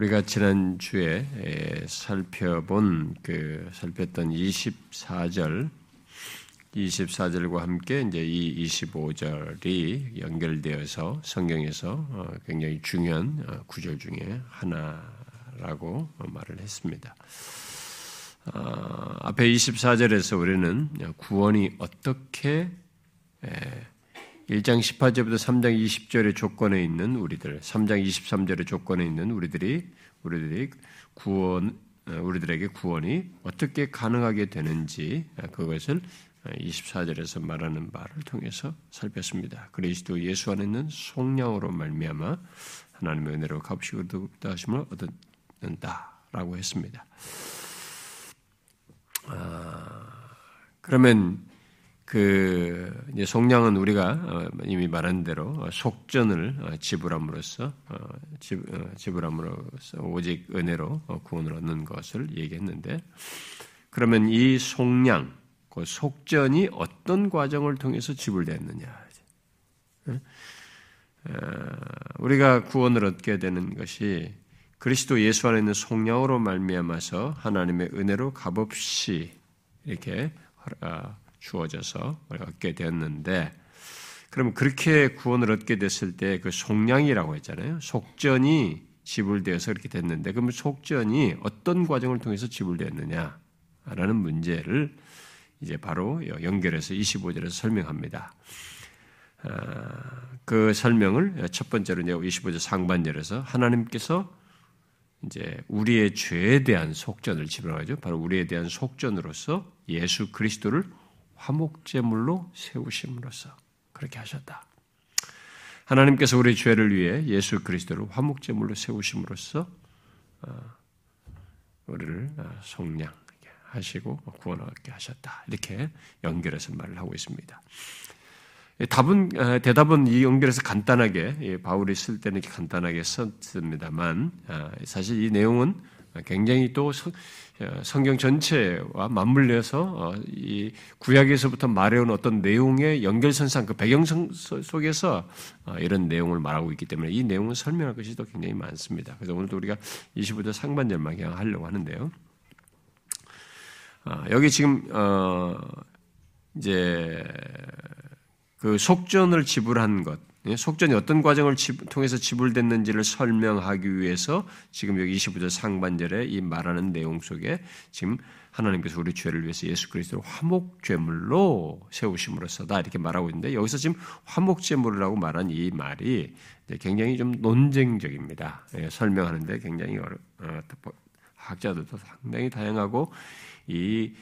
우리가 지난 주에 살펴본 그 살폈던 24절 24절과 함께 이제 이 25절이 연결되어서 성경에서 어, 굉장히 중요한 어, 구절 중에 하나라고 말을 했습니다. 어, 앞에 24절에서 우리는 구원이 어떻게 1장 18절부터 3장 20절의 조건에 있는 우리들, 3장 23절의 조건에 있는 우리들이 우리들이 구원 우리들에게 구원이 어떻게 가능하게 되는지 그것을 24절에서 말하는 말을 통해서 살폈습니다. 그리스도 예수 안에 있는 속량으로 말미암아 하나님의 은혜로 값이 얻다 하심을 얻는다라고 했습니다. 아, 그러면 그 이제 속량은 우리가 어, 이미 말한 대로 속전을 어, 지불함으로써 어, 지불함으로써 오직 은혜로 구원을 얻는 것을 얘기했는데 그러면 이 속량 그 속전이 어떤 과정을 통해서 지불됐느냐? 우리가 구원을 얻게 되는 것이 그리스도 예수 안에 있는 속량으로 말미암아서 하나님의 은혜로 값없이 이렇게 주어져서 얻게 되었는데 그럼 그렇게 구원을 얻게 됐을 때 그 속량이라고 했잖아요. 속전이 지불되어서 그렇게 됐는데 그러면 속전이 어떤 과정을 통해서 지불되었느냐라는 문제를 이제 바로 연결해서 25절에서 설명합니다. 아, 그 설명을 첫 번째로 이제 25절 상반절에서 하나님께서 이제 우리의 죄에 대한 속전을 지불하죠. 바로 우리에 대한 속전으로서 예수 그리스도를 화목제물로 세우심으로써 그렇게 하셨다. 하나님께서 우리 죄를 위해 예수 그리스도를 화목제물로 세우심으로써 어, 우리를 어, 속량 하시고 구원하게 하셨다. 이렇게 연결해서 말을 하고 있습니다. 답은 어, 대답은 이 연결해서 간단하게 바울이 쓸 때는 간단하게 썼습니다만 사실 이 내용은 굉장히 또 어, 성경 전체와 맞물려서 어, 이 구약에서부터 말해온 어떤 내용의 연결선상 그 배경 속에서 어, 이런 내용을 말하고 있기 때문에 이 내용을 설명할 것이 또 굉장히 많습니다. 그래서 오늘도 우리가 25절 상반절만 그냥 하려고 하는데요. 여기 지금 이제 그 속전을 지불한 것 예, 속전이 어떤 과정을 통해서 지불됐는지를 설명하기 위해서 지금 여기 25절 상반절에 이 말하는 내용 속에 지금 하나님께서 우리 죄를 위해서 예수 그리스도를 화목죄물로 세우심으로써다 이렇게 말하고 있는데 여기서 지금 화목죄물이라고 말한 이 말이 굉장히 좀 논쟁적입니다. 예, 설명하는데 굉장히 어, 학자들도 상당히 다양하고 이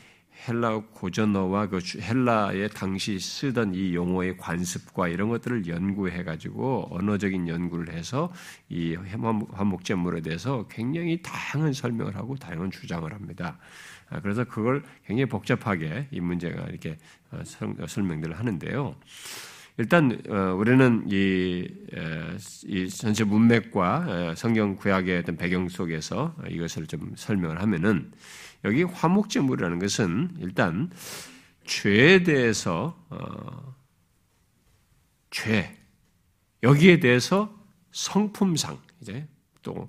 헬라 고전어와 그 헬라의 당시 쓰던 이 용어의 관습과 이런 것들을 연구해 가지고 언어적인 연구를 해서 이 화목제물에 대해서 굉장히 다양한 설명을 하고 다양한 주장을 합니다. 아, 그래서 그걸 굉장히 복잡하게 이 문제가 이렇게 어, 설명들을 하는데요. 일단 어, 우리는 이, 이 전체 문맥과 성경 구약의 어떤 배경 속에서 이것을 좀 설명을 하면은 여기 화목제물이라는 것은 일단 죄에 대해서 어, 죄 여기에 대해서 성품상 이제 또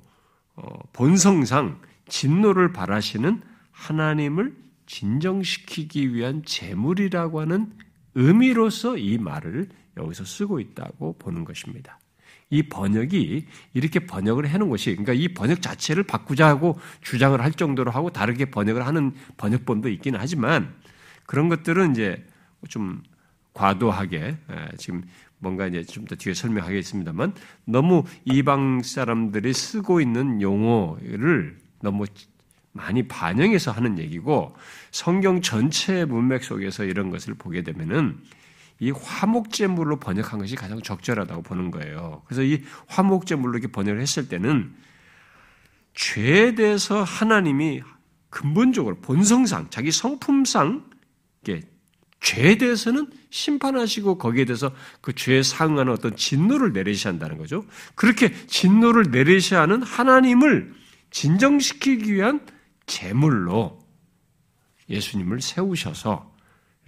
어, 본성상 진노를 바라시는 하나님을 진정시키기 위한 제물이라고 하는 의미로서 이 말을 여기서 쓰고 있다고 보는 것입니다. 이 번역이 이렇게 번역을 해놓은 것이, 그러니까 이 번역 자체를 바꾸자고 주장을 할 정도로 하고 다르게 번역을 하는 번역본도 있기는 하지만 그런 것들은 이제 좀 과도하게 지금 뭔가 이제 좀 더 뒤에 설명하겠습니다만 너무 이방 사람들이 쓰고 있는 용어를 너무 많이 반영해서 하는 얘기고 성경 전체 문맥 속에서 이런 것을 보게 되면은 이 화목제물로 번역한 것이 가장 적절하다고 보는 거예요. 그래서 이 화목제물로 이렇게 번역을 했을 때는 죄에 대해서 하나님이 근본적으로 본성상 자기 성품상 죄에 대해서는 심판하시고 거기에 대해서 그 죄에 상응하는 어떤 진노를 내리셔야 한다는 거죠. 그렇게 진노를 내리셔야 하는 하나님을 진정시키기 위한 제물로 예수님을 세우셔서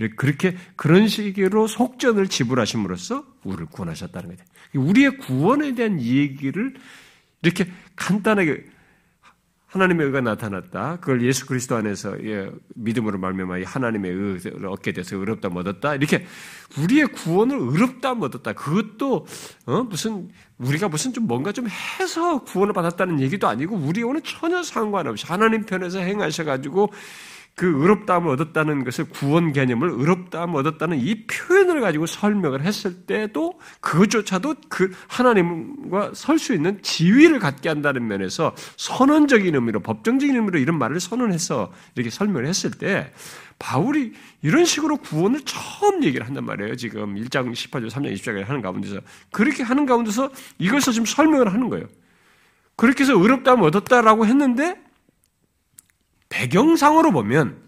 그렇게 그런 식으로 속전을 지불하심으로써 우리를 구원하셨다는 거죠. 우리의 구원에 대한 얘기를 이렇게 간단하게 하나님의 의가 나타났다. 그걸 예수 그리스도 안에서 예, 믿음으로 말미암아 하나님의 의를 얻게 돼서 의롭다 얻었다. 이렇게 우리의 구원을 의롭다 얻었다. 그것도 어? 무슨 우리가 무슨 좀 뭔가 좀 해서 구원을 받았다는 얘기도 아니고 우리와는 전혀 상관없이 하나님 편에서 행하셔 가지고 그 의롭다함을 얻었다는 것을 구원 개념을 의롭다함을 얻었다는 이 표현을 가지고 설명을 했을 때도 그것조차도 그 하나님과 설 수 있는 지위를 갖게 한다는 면에서 선언적인 의미로 법정적인 의미로 이런 말을 선언해서 이렇게 설명을 했을 때 바울이 이런 식으로 구원을 처음 얘기를 한단 말이에요. 지금 1장 18절, 3장 20절에 하는 가운데서 그렇게 하는 가운데서 이것을 지금 설명을 하는 거예요. 그렇게 해서 의롭다함을 얻었다라고 했는데 배경상으로 보면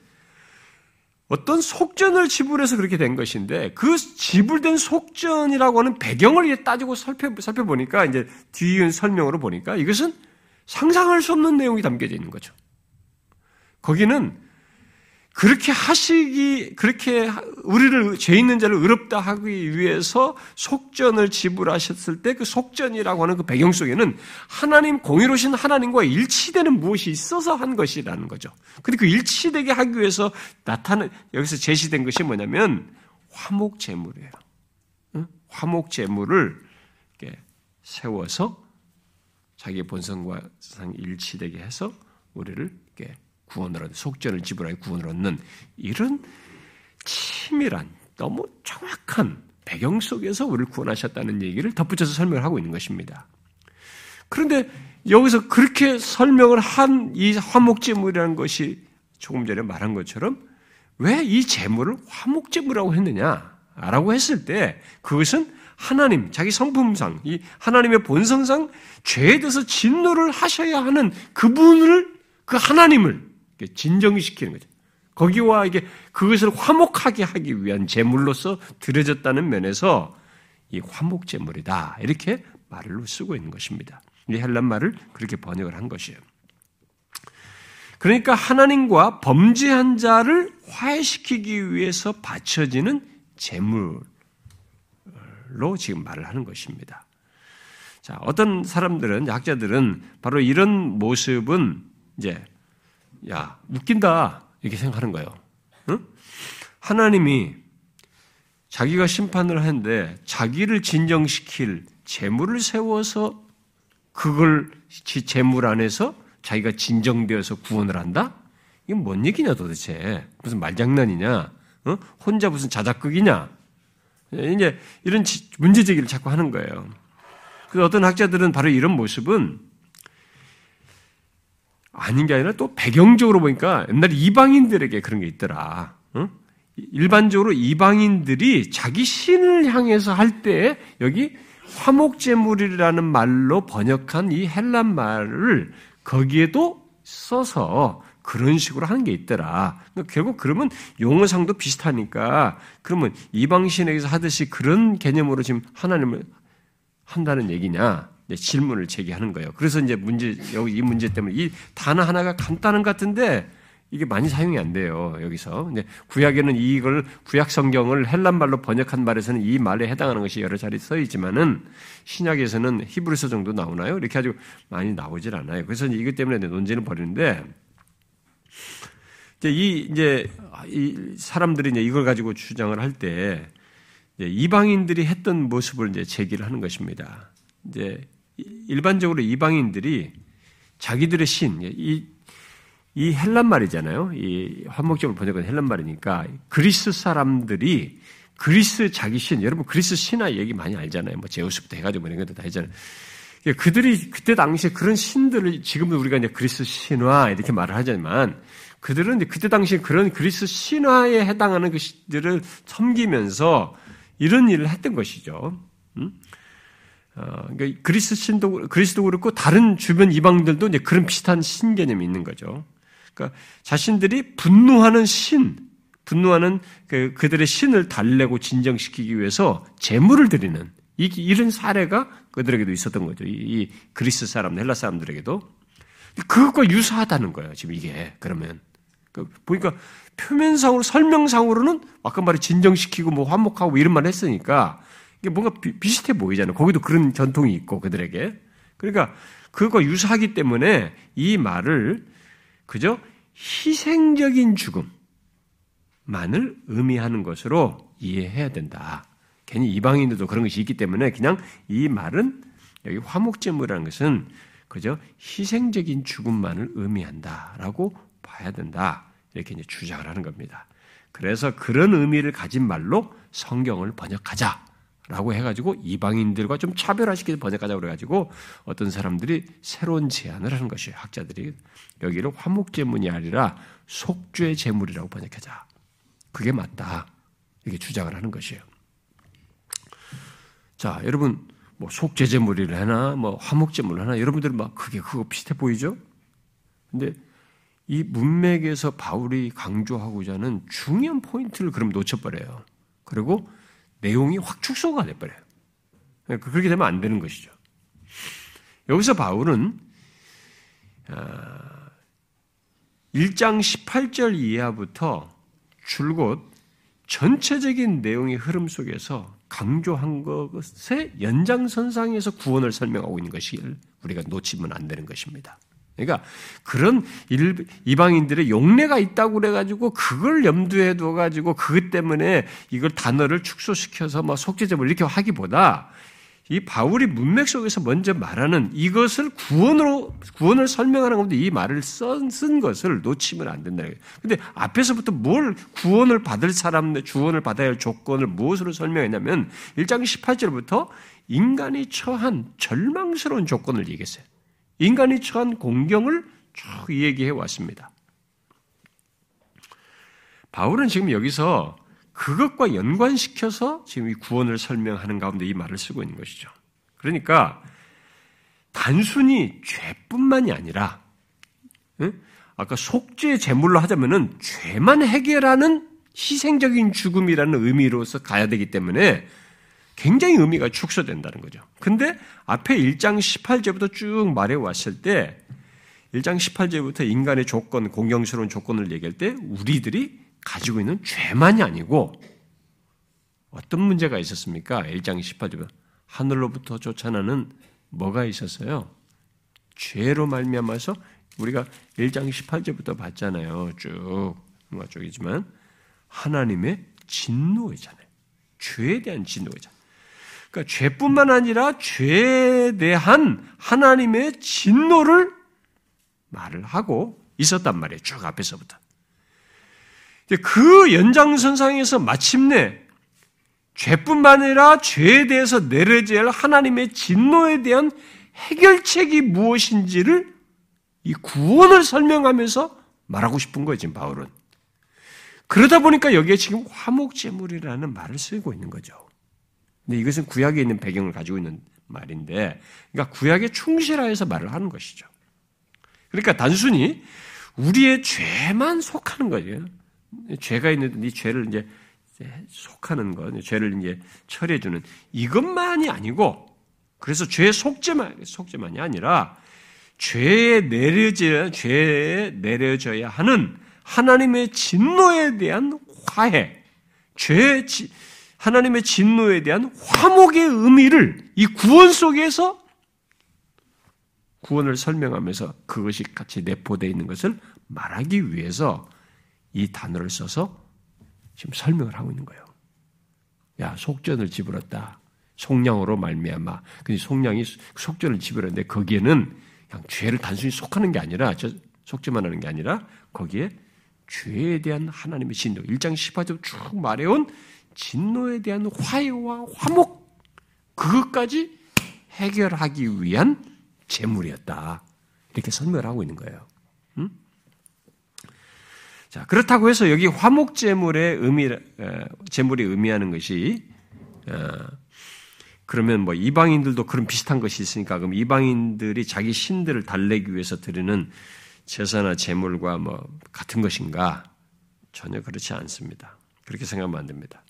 어떤 속전을 지불해서 그렇게 된 것인데 그 지불된 속전이라고 하는 배경을 따지고 살펴, 살펴보니까 이제 뒤이은 설명으로 보니까 이것은 상상할 수 없는 내용이 담겨져 있는 거죠. 거기는 그렇게 하시기, 그렇게 우리를, 죄 있는 자를 의롭다 하기 위해서 속전을 지불하셨을 때 그 속전이라고 하는 그 배경 속에는 하나님, 공의로신 하나님과 일치되는 무엇이 있어서 한 것이라는 거죠. 근데 그 일치되게 하기 위해서 나타난, 여기서 제시된 것이 뭐냐면 화목제물이에요. 화목제물을 세워서 자기의 본성과 일치되게 해서 우리를 이렇게 구원을 얻는 속전을 지불하여 구원을 얻는 이런 치밀한 너무 정확한 배경 속에서 우리를 구원하셨다는 얘기를 덧붙여서 설명을 하고 있는 것입니다. 그런데 여기서 그렇게 설명을 한 이 화목제물이라는 것이 조금 전에 말한 것처럼 왜 이 제물을 화목제물이라고 했느냐라고 했을 때 그것은 하나님, 자기 성품상, 이 하나님의 본성상 죄에 대해서 진노를 하셔야 하는 그분을, 그 하나님을 진정시키는 거죠. 거기와 이게 그것을 화목하게 하기 위한 제물로서 드려졌다는 면에서 이 화목 제물이다 이렇게 말을 쓰고 있는 것입니다. 이 헬란 말을 그렇게 번역을 한 것이에요. 그러니까 하나님과 범죄한 자를 화해시키기 위해서 바쳐지는 제물로 지금 말을 하는 것입니다. 자, 어떤 사람들은, 약자들은 바로 이런 모습은 이제 야, 웃긴다. 이렇게 생각하는 거예요. 응? 하나님이 자기가 심판을 하는데 자기를 진정시킬 재물을 세워서 그걸 재물 안에서 자기가 진정되어서 구원을 한다? 이건 뭔 얘기냐 도대체. 무슨 말장난이냐? 어? 혼자 무슨 자작극이냐? 이제 이런 문제 제기를 자꾸 하는 거예요. 그 어떤 학자들은 바로 이런 모습은 아닌 게 아니라 또 배경적으로 보니까 옛날에 이방인들에게 그런 게 있더라. 응? 일반적으로 이방인들이 자기 신을 향해서 할 때 여기 화목제물이라는 말로 번역한 이 헬란 말을 거기에도 써서 그런 식으로 하는 게 있더라. 그러니까 결국 그러면 용어상도 비슷하니까 그러면 이방신에게서 하듯이 그런 개념으로 지금 하나님을 한다는 얘기냐? 질문을 제기하는 거예요. 그래서 이제 문제 여기 이 문제 때문에 이 단어 하나가 간단한 것 같은데 이게 많이 사용이 안 돼요. 여기서. 근데 구약에는 이걸 구약 성경을 헬란 말로 번역한 말에서는 이 말에 해당하는 것이 여러 자리 써 있지만은 신약에서는 히브리서 정도 나오나요? 이렇게 아주 많이 나오질 않아요. 그래서 이것 때문에 논쟁을 벌이는데 이제 이 이제 이 사람들이 이제 이걸 가지고 주장을 할 때 이방인들이 했던 모습을 이제 제기를 하는 것입니다. 이제 일반적으로 이방인들이 자기들의 신, 이, 이 헬란 말이잖아요. 이 화목적으로 번역은 헬란 말이니까 그리스 사람들이 그리스 자기 신, 여러분 그리스 신화 얘기 많이 알잖아요. 뭐 제우스부터 해가지고 뭐 이런 것도 다 했잖아요. 그들이 그때 당시에 그런 신들을 지금도 우리가 이제 그리스 신화 이렇게 말을 하지만 그들은 이제 그때 당시에 그런 그리스 신화에 해당하는 그 신들을 섬기면서 이런 일을 했던 것이죠. 음? 어, 그러니까 그리스 신도 그리스도 그렇고 다른 주변 이방들도 이제 그런 비슷한 신 개념이 있는 거죠. 그러니까 자신들이 분노하는 신, 분노하는 그 그들의 신을 달래고 진정시키기 위해서 재물을 드리는 이, 이런 사례가 그들에게도 있었던 거죠. 이, 이 그리스 사람, 헬라 사람들에게도 그것과 유사하다는 거예요. 지금 이게 그러면 그 보니까 표면상으로 설명상으로는 아까 말에 진정시키고 뭐 화목하고 이런 말 했으니까 이게 뭔가 비, 슷해 보이잖아요. 거기도 그런 전통이 있고 그들에게. 그러니까 그거 유사하기 때문에 이 말을 그저 희생적인 죽음만을 의미하는 것으로 이해해야 된다. 괜히 이방인들도 그런 것이 있기 때문에 그냥 이 말은 여기 화목제물이라는 것은 그저 희생적인 죽음만을 의미한다라고 봐야 된다. 이렇게 이제 주장을 하는 겁니다. 그래서 그런 의미를 가진 말로 성경을 번역하자 라고 해가지고 이방인들과 좀 차별화시켜서 번역하자 그래가지고 어떤 사람들이 새로운 제안을 하는 것이에요. 학자들이 여기를 화목제물이 아니라 속죄 제물이라고 번역하자. 그게 맞다. 이렇게 주장을 하는 것이에요. 자, 여러분 뭐 속죄 제물이를 하나, 뭐 화목 제물을 하나, 여러분들 막 그게 그거 비슷해 보이죠? 근데 이 문맥에서 바울이 강조하고자 하는 중요한 포인트를 그럼 놓쳐버려요. 그리고 내용이 확 축소가 돼버려요. 그러니까 그렇게 되면 안 되는 것이죠. 여기서 바울은 1장 아, 18절 이하부터 줄곧 전체적인 내용의 흐름 속에서 강조한 것의 연장선상에서 구원을 설명하고 있는 것이 우리가 놓치면 안 되는 것입니다. 그러니까 그런 이방인들의 용례가 있다고 그래가지고 그걸 염두에 둬가지고 그것 때문에 이걸 단어를 축소시켜서 뭐 속죄제물 이렇게 하기보다 이 바울이 문맥 속에서 먼저 말하는 이것을 구원으로 구원을 설명하는 건데 이 말을 쓴, 쓴 것을 놓치면 안 된다. 근데 앞에서부터 뭘 구원을 받을 사람, 주원을 받아야 할 조건을 무엇으로 설명했냐면 1장 18절부터 인간이 처한 절망스러운 조건을 얘기했어요. 인간이 처한 공경을 쭉 얘기해 왔습니다. 바울은 지금 여기서 그것과 연관시켜서 지금 이 구원을 설명하는 가운데 이 말을 쓰고 있는 것이죠. 그러니까 단순히 죄뿐만이 아니라 아까 속죄 제물로 하자면은 죄만 해결하는 희생적인 죽음이라는 의미로서 가야 되기 때문에 굉장히 의미가 축소된다는 거죠. 근데 앞에 1장 18제부터 쭉 말해 왔을 때 1장 18제부터 인간의 조건, 공경스러운 조건을 얘기할 때 우리들이 가지고 있는 죄만이 아니고 어떤 문제가 있었습니까? 1장 18절 하늘로부터 쫓아나는 뭐가 있었어요? 죄로 말미암아서 우리가 1장 18절부터 봤잖아요. 쭉 뭔가 쪽이지만 하나님의 진노이잖아요. 죄에 대한 진노이잖아요. 그러니까 죄뿐만 아니라 죄에 대한 하나님의 진노를 말을 하고 있었단 말이에요. 쭉 앞에서부터. 그 연장선상에서 마침내 죄뿐만 아니라 죄에 대해서 할 하나님의 진노에 대한 해결책이 무엇인지를 이 구원을 설명하면서 말하고 싶은 거예요, 지금 바울은. 그러다 보니까 여기에 지금 화목제물이라는 말을 쓰고 있는 거죠. 근데 이것은 구약에 있는 배경을 가지고 있는 말인데, 그러니까 구약에 충실하여서 말을 하는 것이죠. 그러니까 단순히 우리의 죄만 속하는 거예요. 죄가 있는데 이 죄를 이제 속하는 것, 죄를 이제 처리해주는 이것만이 아니고, 그래서 죄 속죄만, 속죄만이 아니라, 죄에 내려져야, 죄에 내려져야 하는 하나님의 진노에 대한 화해, 죄, 하나님의 진노에 대한 화목의 의미를 이 구원 속에서 구원을 설명하면서 그것이 같이 내포되어 있는 것을 말하기 위해서 이 단어를 써서 지금 설명을 하고 있는 거예요. 야, 속전을 집으렀다. 속량으로 말미암아. 근데 속량이 속전을 집으렀는데 거기에는 그냥 죄를 단순히 속하는 게 아니라 저 속죄만 하는 게 아니라 거기에 죄에 대한 하나님의 진노. 1장 18절 쭉 말해온 진노에 대한 화해와 화목 그것까지 해결하기 위한 재물이었다. 이렇게 설명을 하고 있는 거예요. 음? 자, 그렇다고 해서 여기 화목제물의 의미, 제물이 의미하는 것이, 그러면 뭐 이방인들도 그런 비슷한 것이 있으니까 그럼 이방인들이 자기 신들을 달래기 위해서 드리는 제사나 제물과 뭐 같은 것인가? 전혀 그렇지 않습니다. 그렇게 생각하면 안 됩니다.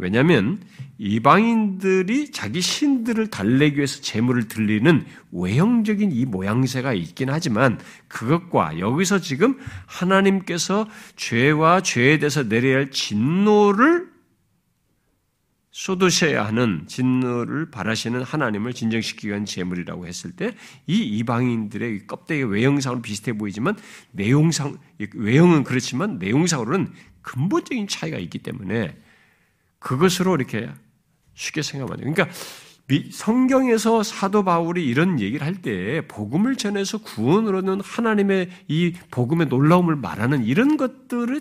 왜냐하면 이방인들이 자기 신들을 달래기 위해서 재물을 들리는 외형적인 이 모양새가 있긴 하지만 그것과 여기서 지금 하나님께서 죄와 죄에 대해서 내려야 할 진노를 쏟으셔야 하는 진노를 바라시는 하나님을 진정시키기 위한 제물이라고 했을 때 이 이방인들의 껍데기 외형상으로 비슷해 보이지만 내용상 외형은 그렇지만 내용상으로는 근본적인 차이가 있기 때문에 그것으로 이렇게 쉽게 생각하면 돼요. 그러니까 성경에서 사도 바울이 이런 얘기를 할 때 복음을 전해서 구원으로는 하나님의 이 복음의 놀라움을 말하는 이런 것들을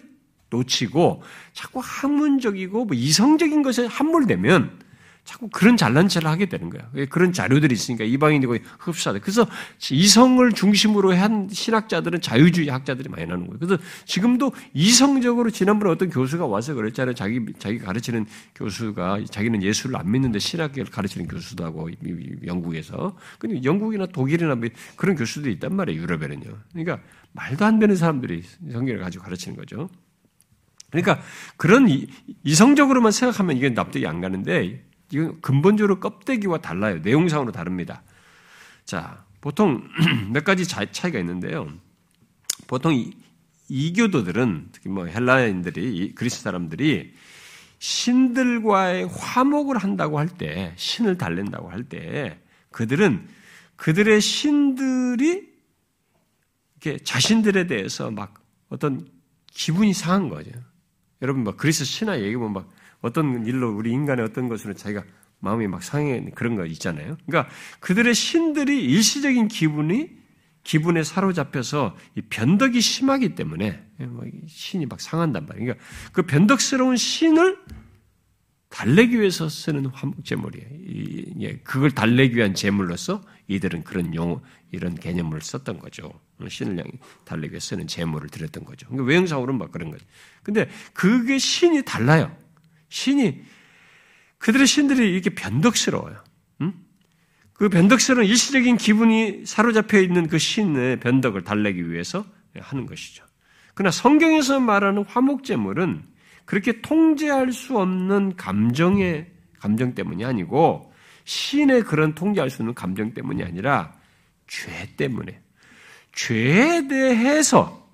놓치고 자꾸 학문적이고 뭐 이성적인 것에 함몰되면 자꾸 그런 잘난 체를 하게 되는 거야. 그런 자료들이 있으니까 이방인이고 흡수하다. 그래서 이성을 중심으로 한 신학자들은 자유주의 학자들이 많이 나는 거예요. 그래서 지금도 이성적으로 지난번에 어떤 교수가 와서 그랬잖아요. 자기 자기 가르치는 교수가 자기는 예수를 안 믿는데 신학을 가르치는 교수도 하고 영국에서. 근데 영국이나 독일이나 뭐 그런 교수들이 있단 말이에요. 유럽에는요. 그러니까 말도 안 되는 사람들이 성경을 가지고 가르치는 거죠. 그러니까 그런 이성적으로만 생각하면 이게 납득이 안 가는데 이건 근본적으로 껍데기와 달라요. 내용상으로 다릅니다. 자, 보통 몇 가지 차이가 있는데요. 보통 이, 이교도들은 특히 뭐 헬라인들이 그리스 사람들이 신들과의 화목을 한다고 할 때, 신을 달랜다고 할 때, 그들은 그들의 신들이 이렇게 자신들에 대해서 막 어떤 기분이 상한 거죠. 여러분 막 그리스 신화 얘기 보면 막 어떤 일로 우리 인간의 어떤 것으로 자기가 마음이 막 상해 그런 거 있잖아요. 그러니까 그들의 신들이 일시적인 기분이 기분에 사로잡혀서 이 변덕이 심하기 때문에 신이 막 상한단 말이에요. 그러니까 그 변덕스러운 신을 달래기 위해서 쓰는 화목제물이에요. 그걸 달래기 위한 제물로서 이들은 그런 용어, 이런 개념을 썼던 거죠. 신을 향해 달래기 위해 쓰는 제물을 드렸던 거죠. 그러니까 외형상으로는 막 그런 거죠. 근데 그게 신이 달라요. 신이 그들의 신들이 이렇게 변덕스러워요. 음? 그 변덕스러운 일시적인 기분이 사로잡혀 있는 그 신의 변덕을 달래기 위해서 하는 것이죠. 그러나 성경에서 말하는 화목제물은 그렇게 통제할 수 없는 감정의 감정 때문이 아니고 신의 그런 통제할 수 없는 감정 때문이 아니라 죄 때문에 죄에 대해서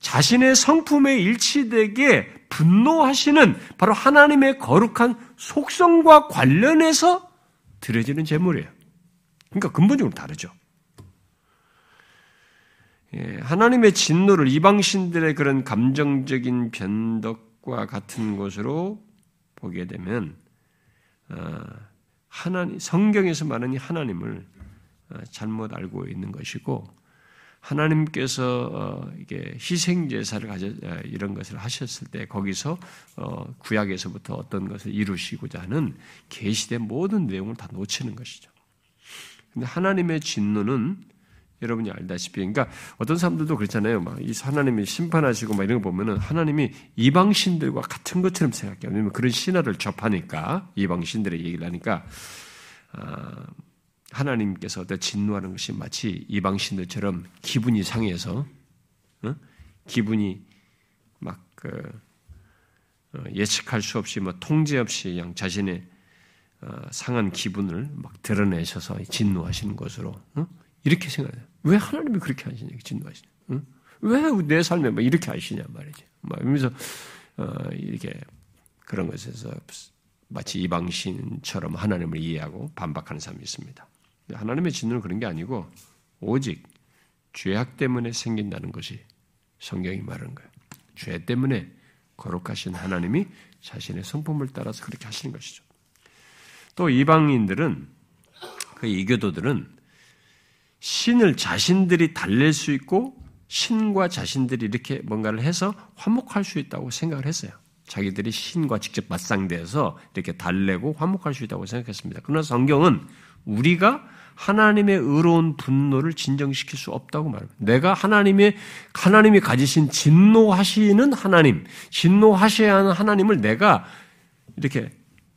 자신의 성품에 일치되게 분노하시는 바로 하나님의 거룩한 속성과 관련해서 드려지는 제물이에요. 그러니까 근본적으로 다르죠. 예, 하나님의 진노를 이방신들의 그런 감정적인 변덕과 같은 것으로 보게 되면 어, 하나님 성경에서 말하는 하나님을 어, 잘못 알고 있는 것이고 하나님께서 어, 이게 희생 제사를 가져 어, 이런 것을 하셨을 때 거기서 어, 구약에서부터 어떤 것을 이루시고자 하는 계시된 모든 내용을 다 놓치는 것이죠. 근데 하나님의 진노는 여러분이 알다시피, 그러니까 어떤 사람들도 그렇잖아요. 막 이 하나님이 심판하시고 막 이런 거 보면은 하나님이 이방 신들과 같은 것처럼 생각해요. 왜냐면 그런 신화를 접하니까 이방 신들의 얘기를 하니까 아, 하나님께서 진노하는 것이 마치 이방신들처럼 기분이 상해서 어? 기분이 막그 어, 예측할 수 없이 뭐 통제 없이 그냥 자신의 어, 상한 기분을 막 드러내셔서 진노하시는 것으로 어? 이렇게 생각해요. 왜 하나님이 그렇게 하시냐 진노하시냐? 어? 왜내 삶에 막 이렇게 하시냐 말이지. 막 이러면서 어, 이렇게 그런 것에서 마치 이방신처럼 하나님을 이해하고 반박하는 사람이 있습니다. 하나님의 진노는 그런 게 아니고 오직 죄악 때문에 생긴다는 것이 성경이 말하는 거예요. 죄 때문에 거룩하신 하나님이 자신의 성품을 따라서 그렇게 하시는 것이죠. 또 이방인들은 그 이교도들은 신을 자신들이 달랠 수 있고 신과 자신들이 이렇게 뭔가를 해서 화목할 수 있다고 생각을 했어요. 자기들이 신과 직접 맞상대해서 이렇게 달래고 화목할 수 있다고 생각했습니다. 그러나 성경은 우리가 하나님의 의로운 분노를 진정시킬 수 없다고 말합니다. 내가 하나님의 하나님이 가지신 진노하시는 하나님, 진노하셔야 하는 하나님을 내가 이렇게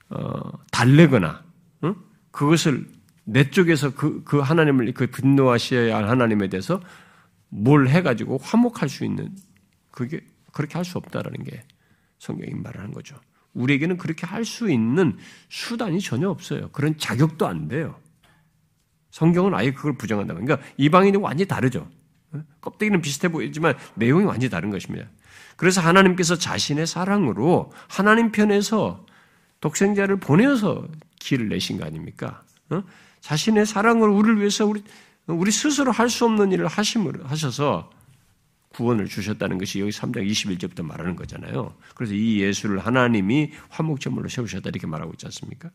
어, 달래거나 응? 그것을 내 쪽에서 그, 그 하나님을 그 분노하셔야 할 하나님에 대해서 뭘 해가지고 화목할 수 있는 그게 그렇게 할 수 없다라는 게 성경이 말하는 거죠. 우리에게는 그렇게 할 수 있는 수단이 전혀 없어요. 그런 자격도 안 돼요. 성경은 아예 그걸 부정한다. 그러니까 이방인이 완전히 다르죠. 껍데기는 비슷해 보이지만 내용이 완전히 다른 것입니다. 그래서 하나님께서 자신의 사랑으로 하나님 편에서 독생자를 보내서 길을 내신 거 아닙니까? 어? 자신의 사랑을 우리를 위해서 우리, 우리 스스로 할 수 없는 일을 하심을 하셔서 구원을 주셨다는 것이 여기 3장 21절부터 말하는 거잖아요. 그래서 이 예수를 하나님이 화목제물로 세우셨다 이렇게 말하고 있지 않습니까?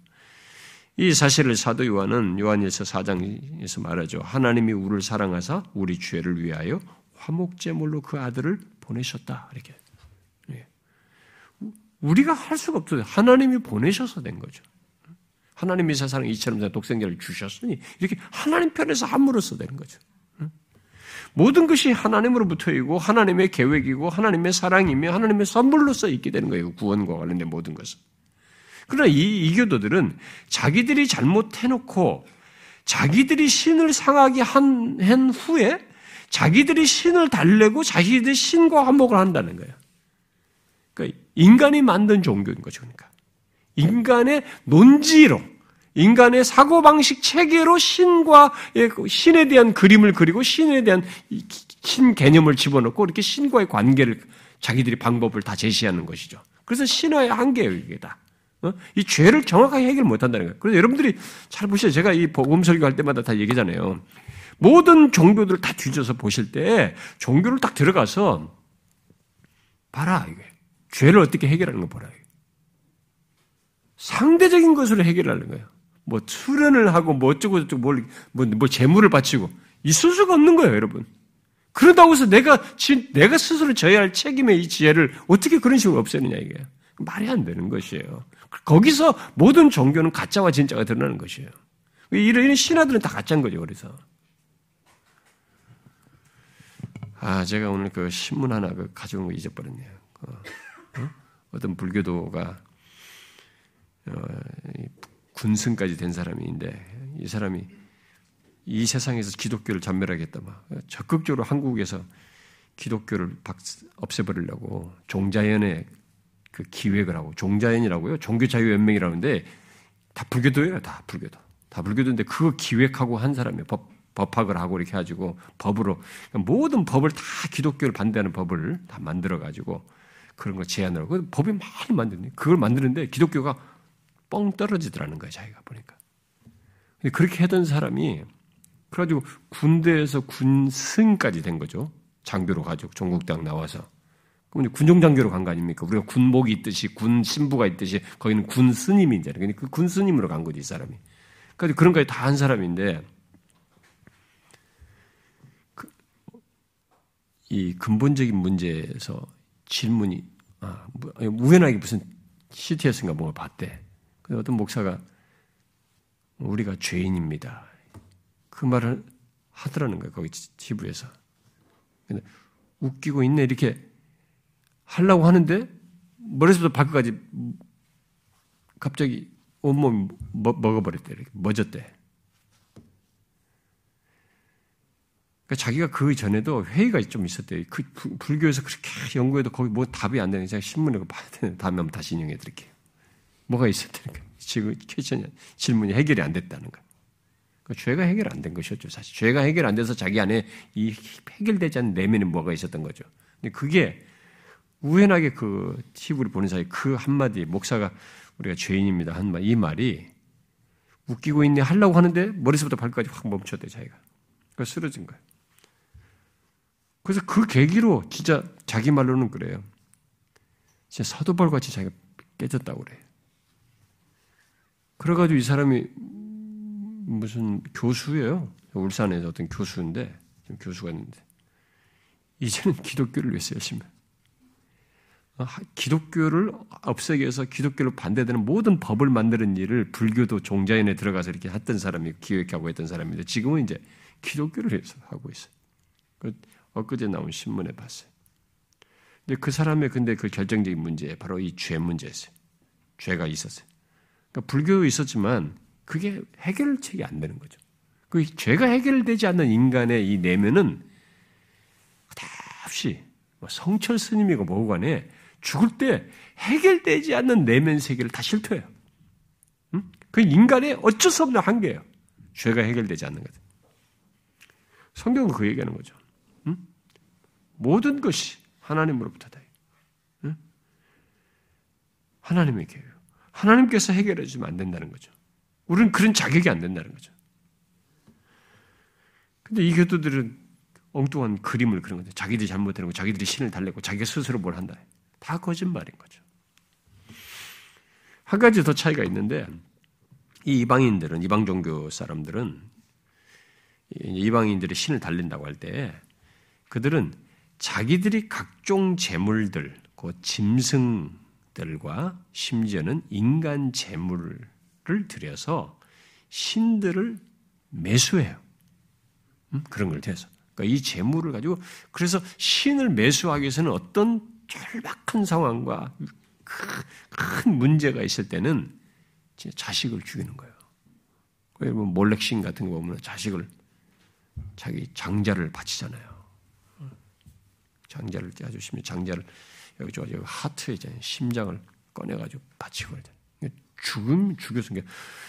이 사실을 사도 요한은 요한일서 4장에서 말하죠. 하나님이 우리를 사랑하사 우리 죄를 위하여 화목제물로 그 아들을 보내셨다. 이렇게. 예. 우리가 할 수가 없어요. 하나님이 보내셔서 된 거죠. 하나님이 세상에 이처럼 독생자를 주셨으니 이렇게 하나님 편에서 함으로써 되는 거죠. 모든 것이 하나님으로부터이고 하나님의 계획이고 하나님의 사랑이며 하나님의 선물로서 있게 되는 거예요. 구원과 관련된 모든 것은. 그러나 이 이교도들은 자기들이 잘못해놓고 자기들이 신을 상하게 한, 한 후에 자기들이 신을 달래고 자기들이 신과 화목을 한다는 거예요. 그러니까 인간이 만든 종교인 거죠. 그러니까 인간의 논지로 인간의 사고방식 체계로 신과 신에 대한 그림을 그리고 신에 대한 신 개념을 집어넣고 이렇게 신과의 관계를 자기들이 방법을 다 제시하는 것이죠. 그래서 신화의 한계예요, 이게 다. 어? 이 죄를 정확하게 해결 못 한다는 거예요. 그래서 여러분들이 잘 보셔요. 제가 이 복음 설교 할 때마다 다 얘기잖아요. 모든 종교들을 다 뒤져서 보실 때 종교를 딱 들어가서 봐라, 이게. 죄를 어떻게 해결하는 거 보라. 상대적인 것으로 해결하는 거예요. 뭐 수련을 하고 뭐 어쩌고 저쩌고 뭘, 뭐, 뭐 재물을 바치고 있을 수가 없는 거예요, 여러분. 그러다고 해서 내가, 내가 스스로 져야 할 책임의 이 지혜를 어떻게 그런 식으로 없애느냐, 이게. 말이 안 되는 것이에요. 거기서 모든 종교는 가짜와 진짜가 드러나는 것이에요. 이런 신화들은 다 가짜인 거죠, 그래서. 아, 제가 오늘 그 신문 하나 그 가져온 거 잊어버렸네요. 어, 어? 떤 불교도가 어, 군승까지 된 사람인데 이 사람이 이 세상에서 기독교를 전멸하겠다 막 적극적으로 한국에서 기독교를 없애버리려고 종자연의 그 기획을 하고 종자연이라고요? 종교자유연맹이라는데 다 불교도예요 다 불교도. 다 불교도인데 그거 기획하고 한 사람이에요 법 법학을 하고 이렇게 해가지고 법으로 모든 법을 다 기독교를 반대하는 법을 다 만들어 가지고 그런 거 제안을 하고 법이 많이 만드네. 그걸 만드는데 기독교가 뻥 떨어지더라는 거예요, 자기가 보니까. 근데 그렇게 하던 사람이 그래가지고 군대에서 군승까지 된 거죠. 장교로 가지고 종국당 나와서. 그럼 군종 장교로 간 거 아닙니까? 우리가 군복이 있듯이 군 신부가 있듯이 거기는 군 스님이 이제 그군 스님으로 간 거지 이 사람이. 그래서 그런 거에 다 한 사람인데 그, 이 근본적인 문제에서 질문이 아, 우연하게 무슨 CTS인가 뭔가 봤대. 어떤 목사가 우리가 죄인입니다. 그 말을 하더라는 거예요. 거기 지부에서. 웃기고 있네 이렇게 하려고 하는데 머리에서부터 발끝까지 갑자기 온몸 멎어버렸대. 이렇게 멎었대. 그러니까 자기가 그 전에도 회의가 좀 있었대요. 그 불교에서 그렇게 연구해도 거기 뭐 답이 안 되는 제가 신문에 봐야 되는 다음에 한번 다시 인용해 드릴게요. 뭐가 있었다니까. 지금 question 질문이 해결이 안 됐다는 거. 그 죄가 해결 안 된 것이었죠, 사실. 죄가 해결 안 돼서 자기 안에 이 해결되지 않는 내면에 뭐가 있었던 거죠. 근데 그게 우연하게 그 TV를 보는 사이 그 한마디, 목사가 우리가 죄인입니다. 한 말, 이 말이 웃기고 있네 하려고 하는데 머리서부터 발까지 확 멈췄대, 자기가. 그 쓰러진 거예요. 그래서 그 계기로 진짜 자기 말로는 그래요. 진짜 사도벌 같이 자기가 깨졌다고 그래요. 그래가지고 이 사람이 무슨 교수예요. 울산에서 어떤 교수인데, 교수가 있는데, 이제는 기독교를 위해서 열심히. 아, 기독교를 없애기 위해서 기독교를 반대되는 모든 법을 만드는 일을 불교도 종자인에 들어가서 이렇게 했던 사람이 기획하고 했던 사람인데 지금은 이제 기독교를 위해서 하고 있어요. 그 엊그제 나온 신문에 봤어요. 근데 그 사람의 근데 그 결정적인 문제 바로 이 죄 문제였어요. 죄가 있었어요. 그러니까 불교도 있었지만 그게 해결책이 안 되는 거죠. 그 죄가 해결되지 않는 인간의 이 내면은 없이 뭐 성철 스님이고 뭐고 간에 죽을 때 해결되지 않는 내면 세계를 다 실토해요. 그 인간의 어쩔 수 없는 한계예요. 죄가 해결되지 않는 것. 성경은 그 얘기하는 거죠. 모든 것이 하나님으로부터다. 하나님의 계획. 하나님께서 해결해 주면 안 된다는 거죠. 우리는 그런 자격이 안 된다는 거죠. 근데 이 교도들은 엉뚱한 그림을 그런 거죠. 자기들이 잘못되는 거, 자기들이 신을 달래고 자기가 스스로 뭘 한다. 다 거짓말인 거죠. 한 가지 더 차이가 있는데 이 이방인들은 이방 종교 사람들은 이방인들이 신을 달린다고 할 때 그들은 자기들이 각종 재물들, 그 짐승 들과 심지어는 인간 재물을 들여서 신들을 매수해요. 음? 그런 걸 대해서. 그러니까 이 재물을 가지고 그래서 신을 매수하기 위해서는 어떤 절박한 상황과 큰 문제가 있을 때는 자식을 죽이는 거예요. 뭐 몰렉신 같은 거 보면 자식을 자기 장자를 바치잖아요. 장자를 떼어주시면 장자를 여기 저 하트에 이제 심장을 꺼내가지고 바치고 죽음 죽여서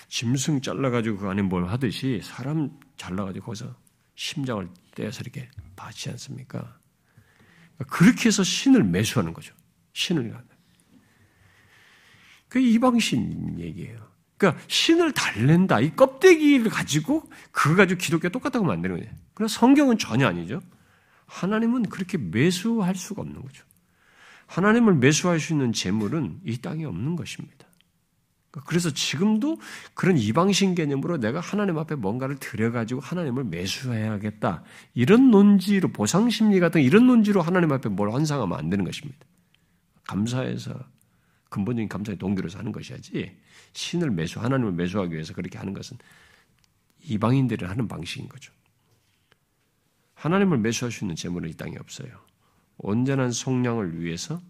짐승 잘라가지고 그 안에 뭘 하듯이 사람 잘라가지고 거기서 심장을 떼어서 이렇게 바치 않습니까? 그렇게 해서 신을 매수하는 거죠. 신을 그 이방신 얘기예요. 그러니까 신을 달랜다. 이 껍데기를 가지고 그거 가지고 기독교 똑같다고 만드는 거예요. 그러나 성경은 전혀 아니죠. 하나님은 그렇게 매수할 수가 없는 거죠. 하나님을 매수할 수 있는 재물은 이 땅에 없는 것입니다. 그래서 지금도 그런 이방신 개념으로 내가 하나님 앞에 뭔가를 들여가지고 하나님을 매수해야겠다. 이런 논지로, 보상심리 같은 이런 논지로 하나님 앞에 뭘 환상하면 안 되는 것입니다. 감사해서, 근본적인 감사의 동기로서 하는 것이야지, 신을 매수, 하나님을 매수하기 위해서 그렇게 하는 것은 이방인들이 하는 방식인 거죠. 하나님을 매수할 수 있는 재물은 이 땅에 없어요. 온전한 속량을 위해서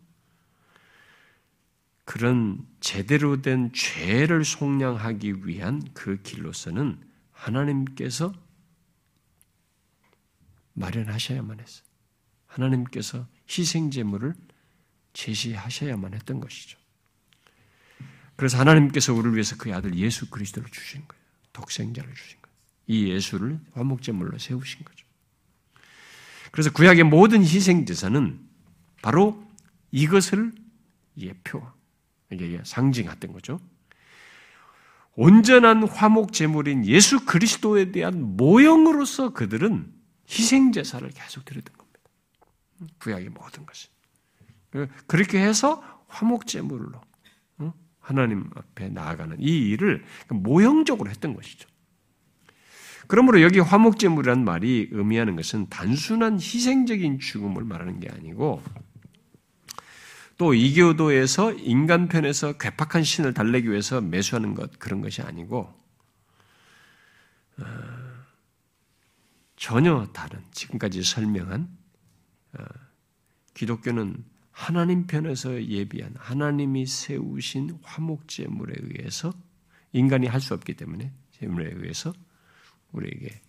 그런 제대로 된 죄를 속량하기 위한 그 길로서는 하나님께서 마련하셔야만 했어. 하나님께서 희생 제물을 제시하셔야만 했던 것이죠. 그래서 하나님께서 우리를 위해서 그 아들 예수 그리스도를 주신 거예요. 독생자를 주신 거예요. 이 예수를 화목제물로 세우신 거죠. 그래서 구약의 모든 희생 제사는 바로 이것을 예표, 이게 상징했던 거죠. 온전한 화목 제물인 예수 그리스도에 대한 모형으로서 그들은 희생 제사를 계속 드렸던 겁니다. 구약의 모든 것이. 그렇게 해서 화목 제물로 하나님 앞에 나아가는 이 일을 모형적으로 했던 것이죠. 그러므로 여기 화목제물이란 말이 의미하는 것은 단순한 희생적인 죽음을 말하는 게 아니고 또 이교도에서 인간 편에서 괴팍한 신을 달래기 위해서 매수하는 것 그런 것이 아니고 어, 전혀 다른 지금까지 설명한 어, 기독교는 하나님 편에서 예비한 하나님이 세우신 화목제물에 의해서 인간이 할 수 없기 때문에 제물에 의해서 우리에게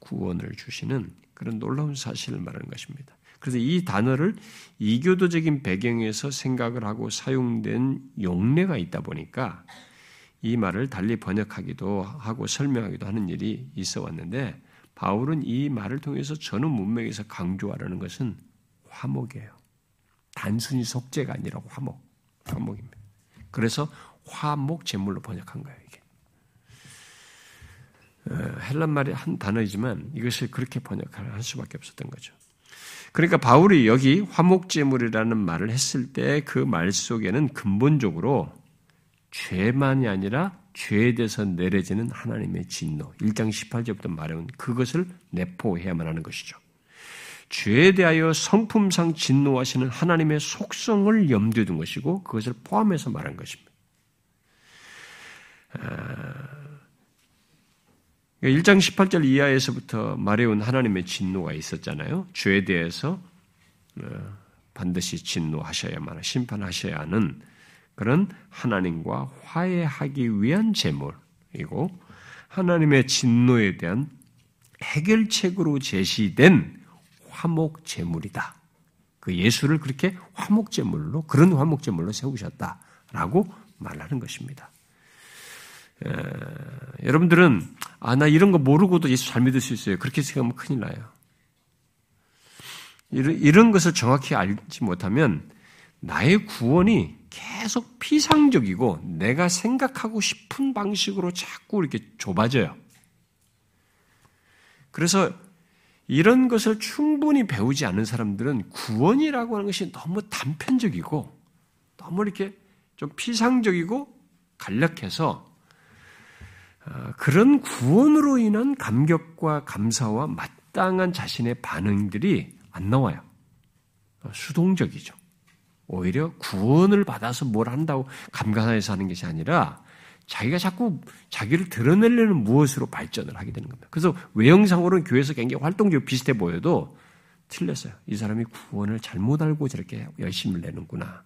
구원을 주시는 그런 놀라운 사실을 말하는 것입니다. 그래서 이 단어를 이교도적인 배경에서 생각을 하고 사용된 용례가 있다 보니까 이 말을 달리 번역하기도 하고 설명하기도 하는 일이 있어 왔는데 바울은 이 말을 통해서 전후 문맥에서 강조하라는 것은 화목이에요. 단순히 속죄가 아니라 화목, 화목입니다. 그래서 화목 제물로 번역한 거예요. 어, 헬란 말이 한 단어이지만 이것을 그렇게 번역할 수밖에 없었던 거죠. 그러니까 바울이 여기 화목제물이라는 말을 했을 때 그 말 속에는 근본적으로 죄만이 아니라 죄에 대해서 내려지는 하나님의 진노, 1장 18절부터 말해온 그것을 내포해야만 하는 것이죠. 죄에 대하여 성품상 진노하시는 하나님의 속성을 염두에 둔 것이고 그것을 포함해서 말한 것입니다. 1장 18절 이하에서부터 말해온 하나님의 진노가 있었잖아요. 죄에 대해서 어, 반드시 진노하셔야만 심판하셔야 하는 그런 하나님과 화해하기 위한 제물이고 하나님의 진노에 대한 해결책으로 제시된 화목 제물이다. 그 예수를 그렇게 화목 제물로 그런 화목 제물로 세우셨다라고 말하는 것입니다. 에, 여러분들은 아 나 이런 거 모르고도 예수 잘 믿을 수 있어요. 그렇게 생각하면 큰일 나요. 이런, 이런 것을 정확히 알지 못하면 나의 구원이 계속 피상적이고 내가 생각하고 싶은 방식으로 자꾸 이렇게 좁아져요. 그래서 이런 것을 충분히 배우지 않는 사람들은 구원이라고 하는 것이 너무 단편적이고 너무 이렇게 좀 피상적이고 간략해서 어, 그런 구원으로 인한 감격과 감사와 마땅한 자신의 반응들이 안 나와요. 어, 수동적이죠. 오히려 구원을 받아서 뭘 한다고 감간해서 하는 것이 아니라 자기가 자꾸 자기를 드러내려는 무엇으로 발전을 하게 되는 겁니다. 그래서 외형상으로는 교회에서 굉장히 활동적으로 비슷해 보여도 틀렸어요. 이 사람이 구원을 잘못 알고 저렇게 열심을 내는구나.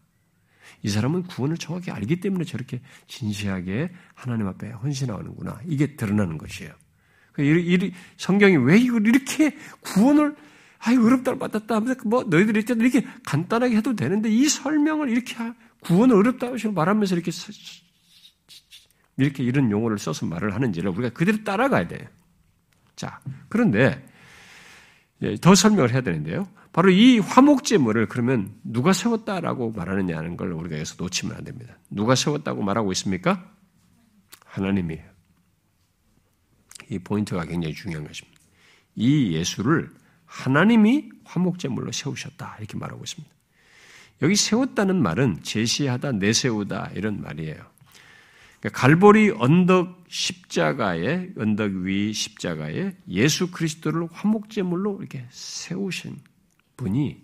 이 사람은 구원을 정확히 알기 때문에 저렇게 진지하게 하나님 앞에 헌신하는구나. 이게 드러나는 것이에요. 성경이 왜 이걸 이렇게 구원을 아이 어렵다를 받았다. 뭐 너희들이 이렇게 간단하게 해도 되는데 이 설명을 이렇게 구원을 어렵다고 말하면서 이렇게 이렇게 이런 용어를 써서 말을 하는지를 우리가 그대로 따라가야 돼요. 자, 그런데 더 설명을 해야 되는데요. 바로 이 화목제물을 그러면 누가 세웠다라고 말하느냐는 걸 우리가 여기서 놓치면 안 됩니다. 누가 세웠다고 말하고 있습니까? 하나님이에요. 이 포인트가 굉장히 중요한 것입니다. 이 예수를 하나님이 화목제물로 세우셨다 이렇게 말하고 있습니다. 여기 세웠다는 말은 제시하다, 내세우다 이런 말이에요. 그러니까 갈보리 언덕 십자가에 언덕 위 십자가에 예수 그리스도를 화목제물로 이렇게 세우신 분이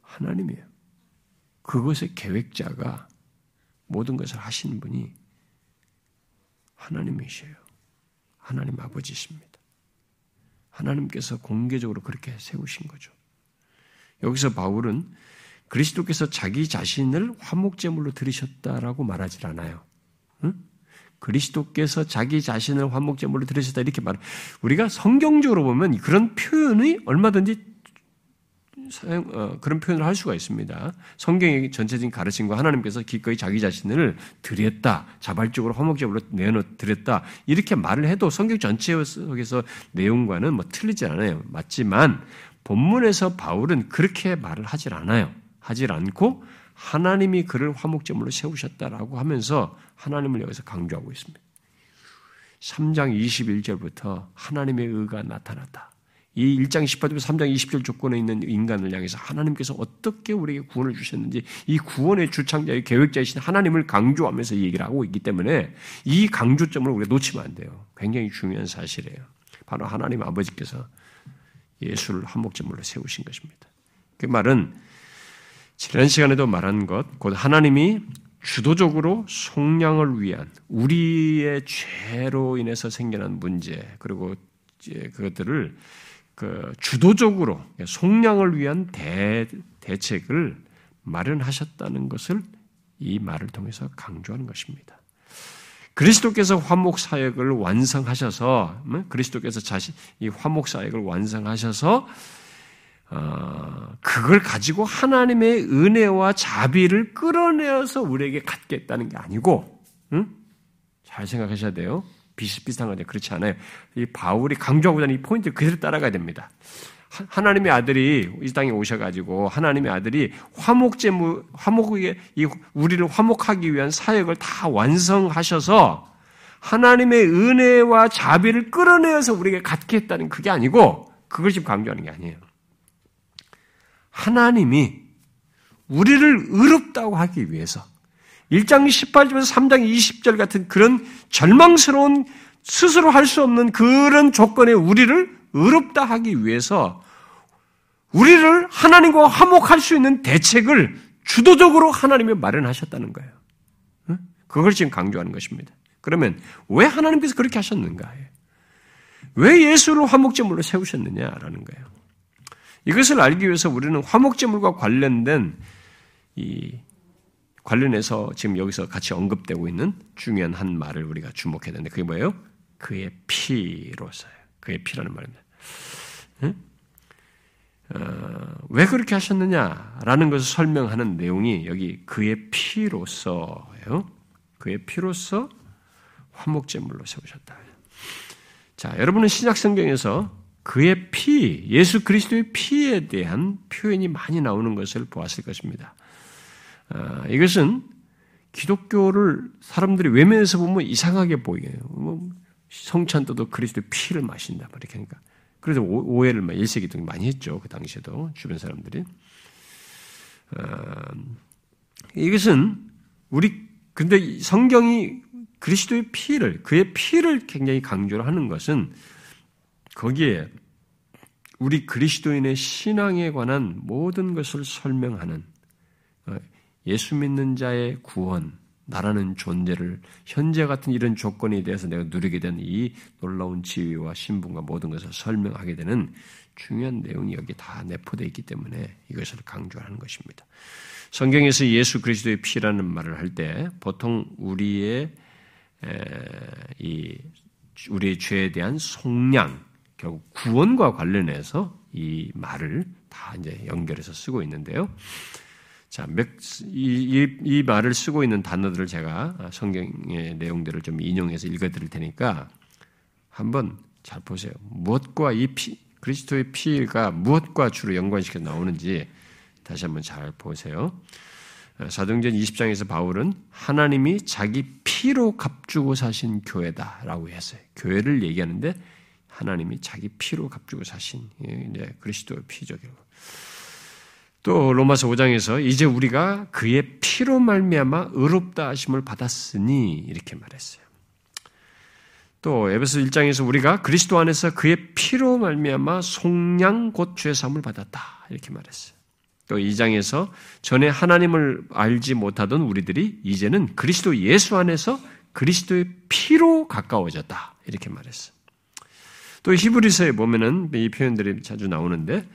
하나님이에요. 그것의 계획자가 모든 것을 하신 분이 하나님이셔요. 하나님 아버지십니다. 하나님께서 공개적으로 그렇게 세우신 거죠. 여기서 바울은 그리스도께서 자기 자신을 화목제물로 들으셨다라고 말하지 않아요. 응? 그리스도께서 자기 자신을 화목제물로 들으셨다 이렇게 말. 우리가 성경적으로 보면 그런 표현이 얼마든지 사용, 어, 그런 표현을 할 수가 있습니다. 성경의 전체적인 가르침과 하나님께서 기꺼이 자기 자신을 드렸다, 자발적으로 화목제물로 내놓 드렸다 이렇게 말을 해도 성경 전체 속에서 내용과는 뭐 틀리지 않아요. 맞지만 본문에서 바울은 그렇게 말을 하질 않아요. 하질 않고 하나님이 그를 화목제물로 세우셨다라고 하면서 하나님을 여기서 강조하고 있습니다. 3장 21절부터 하나님의 의가 나타났다. 이 1장 18절, 3장 20절 조건에 있는 인간을 향해서 하나님께서 어떻게 우리에게 구원을 주셨는지 이 구원의 주창자의 계획자이신 하나님을 강조하면서 이 얘기를 하고 있기 때문에 이 강조점을 우리가 놓치면 안 돼요. 굉장히 중요한 사실이에요. 바로 하나님 아버지께서 예수를 한목제물로 세우신 것입니다. 그 말은 지난 시간에도 말한 것, 곧 하나님이 주도적으로 속량을 위한 우리의 죄로 인해서 생겨난 문제 그리고 그것들을 그 주도적으로 속량을 위한 대, 대책을 마련하셨다는 것을 이 말을 통해서 강조하는 것입니다. 그리스도께서 화목 사역을 완성하셔서 음, 그리스도께서 자신 이 화목 사역을 완성하셔서 어, 그걸 가지고 하나님의 은혜와 자비를 끌어내어서 우리에게 갖겠다는 게 아니고 음? 잘 생각하셔야 돼요. 비슷비슷한 건데 그렇지 않아요. 이 바울이 강조하고자 하는 이 포인트 그대로 따라가야 됩니다. 하나님의 아들이 이 땅에 오셔가지고 하나님의 아들이 화목제무 화목에 이 우리를 화목하기 위한 사역을 다 완성하셔서 하나님의 은혜와 자비를 끌어내어서 우리에게 갖게 했다는 그게 아니고 그걸 지금 강조하는 게 아니에요. 하나님이 우리를 의롭다고 하기 위해서 1장 18절에서 3장 20절 같은 그런 절망스러운 스스로 할 수 없는 그런 조건에 우리를 의롭다 하기 위해서 우리를 하나님과 화목할 수 있는 대책을 주도적으로 하나님이 마련하셨다는 거예요. 그걸 지금 강조하는 것입니다. 그러면 왜 하나님께서 그렇게 하셨는가? 왜 예수를 화목제물로 세우셨느냐라는 거예요. 이것을 알기 위해서 우리는 화목제물과 관련된 이 관련해서 지금 여기서 같이 언급되고 있는 중요한 한 말을 우리가 주목해야 되는데 그게 뭐예요? 그의 피로서요. 그의 피라는 말입니다. 응? 어, 왜 그렇게 하셨느냐라는 것을 설명하는 내용이 여기 그의 피로서예요. 그의 피로서 화목제물로 세우셨다. 자, 여러분은 신약 성경에서 그의 피, 예수 그리스도의 피에 대한 표현이 많이 나오는 것을 보았을 것입니다. 아, 이것은 기독교를 사람들이 외면에서 보면 이상하게 보이게요. 뭐 성찬도도 그리스도의 피를 마신다. 이렇게 하니까. 그래서 오해를 1세기 동 많이 했죠. 그 당시에도 주변 사람들이. 아, 이것은 우리 근데 성경이 그리스도의 피를 그의 피를 굉장히 강조를 하는 것은 거기에 우리 그리스도인의 신앙에 관한 모든 것을 설명하는 어, 예수 믿는 자의 구원, 나라는 존재를 현재 같은 이런 조건에 대해서 내가 누리게 된 이 놀라운 지위와 신분과 모든 것을 설명하게 되는 중요한 내용이 여기 다 내포되어 있기 때문에 이것을 강조하는 것입니다. 성경에서 예수 그리스도의 피라는 말을 할 때 보통 우리의 이 우리의 죄에 대한 속량, 결국 구원과 관련해서 이 말을 다 이제 연결해서 쓰고 있는데요. 자, 이, 이, 이 말을 쓰고 있는 단어들을 제가 성경의 내용들을 좀 인용해서 읽어드릴 테니까 한번 잘 보세요. 무엇과 이 피, 그리스도의 피가 무엇과 주로 연관시켜 나오는지 다시 한번 잘 보세요. 사도행전 20장에서 바울은 하나님이 자기 피로 값주고 사신 교회다라고 했어요. 교회를 얘기하는데 하나님이 자기 피로 값주고 사신 이제 그리스도의 피죠. 또 로마서 5장에서 이제 우리가 그의 피로 말미암아 의롭다 하심을 받았으니 이렇게 말했어요. 또 에베소 1장에서 우리가 그리스도 안에서 그의 피로 말미암아 속량 곧 죄 사함을 받았다 이렇게 말했어요. 또 2장에서 전에 하나님을 알지 못하던 우리들이 이제는 그리스도 예수 안에서 그리스도의 피로 가까워졌다. 이렇게 말했어. 또 히브리서에 보면은 이 표현들이 자주 나오는데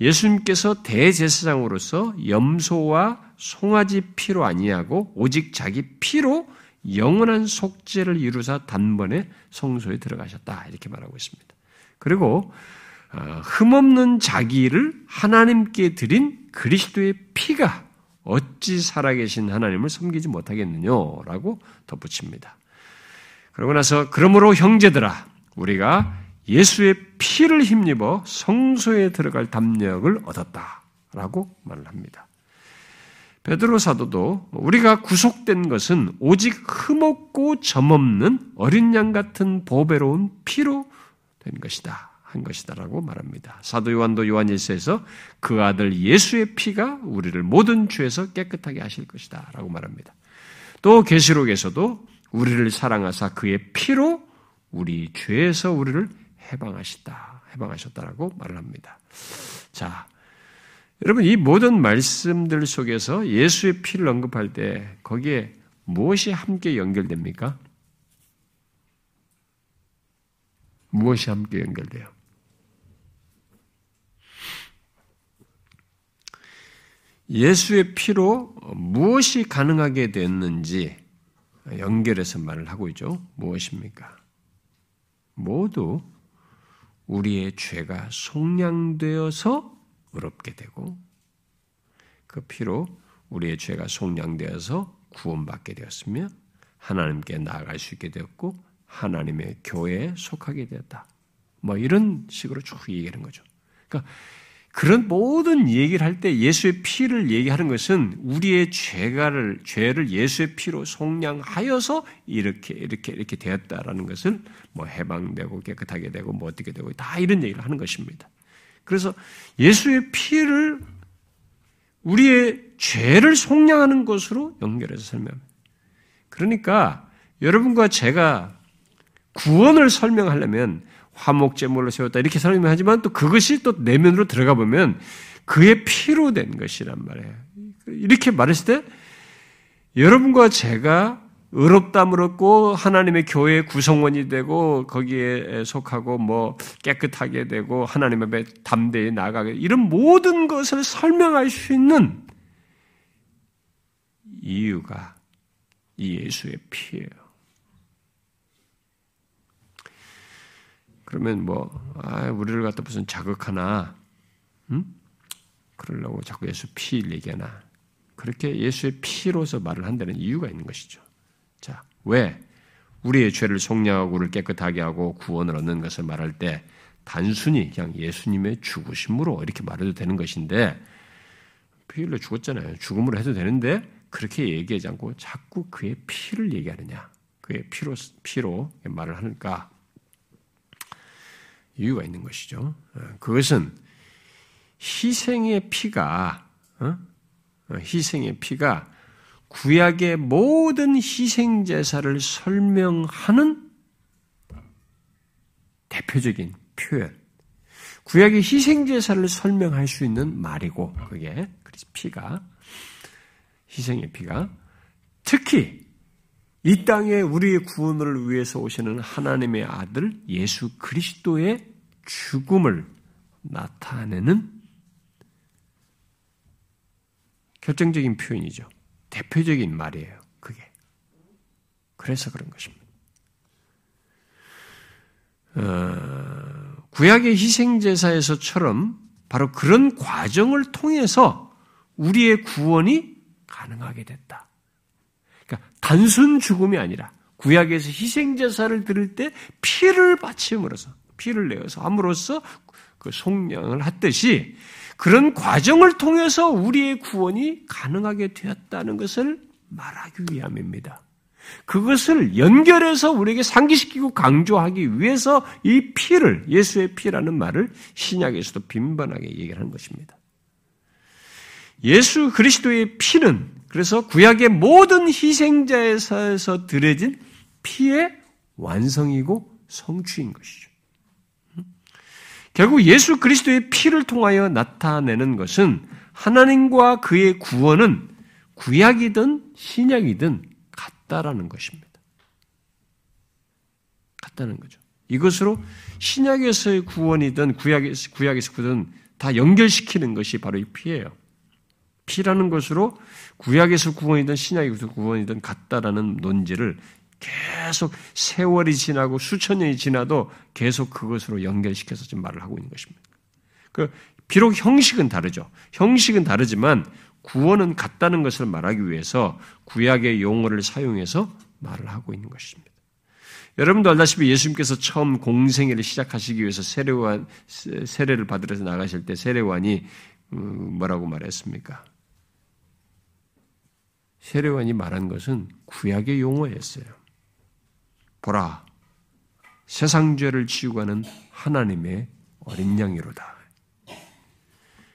예수님께서 대제사장으로서 염소와 송아지 피로 아니하고 오직 자기 피로 영원한 속죄를 이루사 단번에 성소에 들어가셨다. 이렇게 말하고 있습니다. 그리고 어, 흠없는 자기를 하나님께 드린 그리스도의 피가 어찌 살아계신 하나님을 섬기지 못하겠느냐라고 덧붙입니다. 그러고 나서 그러므로 형제들아 우리가 예수의 피를 힘입어 성소에 들어갈 담력을 얻었다라고 말을 합니다. 베드로 사도도 우리가 구속된 것은 오직 흠없고 점없는 어린 양 같은 보배로운 피로 된 것이다. 한 것이다라고 말합니다. 사도 요한도 요한일서에서 그 아들 예수의 피가 우리를 모든 죄에서 깨끗하게 하실 것이다라고 말합니다. 또 계시록에서도 우리를 사랑하사 그의 피로 우리 죄에서 우리를 해방하셨다. 해방하셨다라고 말을 합니다. 자, 여러분 이 모든 말씀들 속에서 예수의 피를 언급할 때 거기에 무엇이 함께 연결됩니까? 무엇이 함께 연결돼요? 예수의 피로 무엇이 가능하게 됐는지 연결해서 말을 하고 있죠. 무엇입니까? 모두 우리의 죄가 속량되어서 의롭게 되고 그 피로 우리의 죄가 속량되어서 구원받게 되었으며 하나님께 나아갈 수 있게 되었고 하나님의 교회에 속하게 되었다. 뭐 이런 식으로 쭉 얘기하는 거죠. 그러니까 그런 모든 얘기를 할 때 예수의 피를 얘기하는 것은 우리의 죄가를 죄를 예수의 피로 속량하여서 이렇게 이렇게 이렇게 되었다라는 것을 뭐 해방되고 깨끗하게 되고 뭐 어떻게 되고 다 이런 얘기를 하는 것입니다. 그래서 예수의 피를 우리의 죄를 속량하는 것으로 연결해서 설명합니다. 그러니까 여러분과 제가 구원을 설명하려면 화목 제물로 세웠다 이렇게 설명하지만 또 그것이 또 내면으로 들어가 보면 그의 피로 된 것이란 말이에요. 이렇게 말했을 때 여러분과 제가 의롭담을 얻고 하나님의 교회의 구성원이 되고 거기에 속하고 뭐 깨끗하게 되고 하나님 앞에 담대히 나가게 이런 모든 것을 설명할 수 있는 이유가 이 예수의 피예요. 그러면 뭐, 아, 우리를 갖다 무슨 자극하나, 응? 그러려고 자꾸 예수 피 얘기하나. 그렇게 예수의 피로서 말을 한다는 이유가 있는 것이죠. 자, 왜? 우리의 죄를 속량하고 우리를 깨끗하게 하고 구원을 얻는 것을 말할 때 단순히 그냥 예수님의 죽으심으로 이렇게 말해도 되는 것인데, 피 흘려 죽었잖아요. 죽음으로 해도 되는데, 그렇게 얘기하지 않고 자꾸 그의 피를 얘기하느냐? 그의 피로 피로 말을 하는가? 이유가 있는 것이죠. 어, 그것은 희생의 피가 어? 어, 희생의 피가 구약의 모든 희생 제사를 설명하는 대표적인 표현. 구약의 희생 제사를 설명할 수 있는 말이고 그게 피가 희생의 피가 특히 이 땅에 우리의 구원을 위해서 오시는 하나님의 아들 예수 그리스도의 죽음을 나타내는 결정적인 표현이죠. 대표적인 말이에요. 그게. 그래서 그런 것입니다. 어, 구약의 희생제사에서처럼 바로 그런 과정을 통해서 우리의 구원이 가능하게 됐다. 단순 죽음이 아니라 구약에서 희생제사를 드릴 때 피를 바침으로써 피를 내어서 함으로써 그 속량을 했듯이 그런 과정을 통해서 우리의 구원이 가능하게 되었다는 것을 말하기 위함입니다. 그것을 연결해서 우리에게 상기시키고 강조하기 위해서 이 피를 예수의 피라는 말을 신약에서도 빈번하게 얘기하는 것입니다. 예수 그리스도의 피는 그래서 구약의 모든 희생자에서 드려진 피의 완성이고 성취인 것이죠. 결국 예수 그리스도의 피를 통하여 나타내는 것은 하나님과 그의 구원은 구약이든 신약이든 같다라는 것입니다. 같다는 거죠. 이것으로 신약에서의 구원이든 구약에서, 구약에서 구든 다 연결시키는 것이 바로 이 피예요. 피라는 것으로 구약에서 구원이든 신약에서 구원이든 같다라는 논지를 계속 세월이 지나고 수천 년이 지나도 계속 그것으로 연결시켜서 지금 말을 하고 있는 것입니다. 그 비록 형식은 다르죠. 형식은 다르지만 구원은 같다는 것을 말하기 위해서 구약의 용어를 사용해서 말을 하고 있는 것입니다. 여러분도 알다시피 예수님께서 처음 공생애를 시작하시기 위해서 세례관 세례를 받으러 나가실 때 세례관이 음, 뭐라고 말했습니까? 세례관이 말한 것은 구약의 용어였어요. 보라, 세상 죄를 지우고 가는 하나님의 어린 양이로다.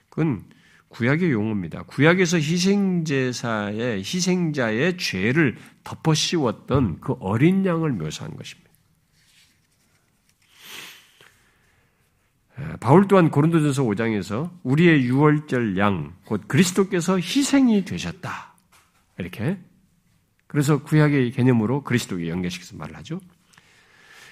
그건 구약의 용어입니다. 구약에서 희생제사의 희생자의 죄를 덮어 씌웠던 그 어린 양을 묘사한 것입니다. 바울 또한 고린도전서 5장에서 우리의 유월절 양, 곧 그리스도께서 희생이 되셨다. 이렇게. 그래서 구약의 개념으로 그리스도에 연결시켜서 말을 하죠.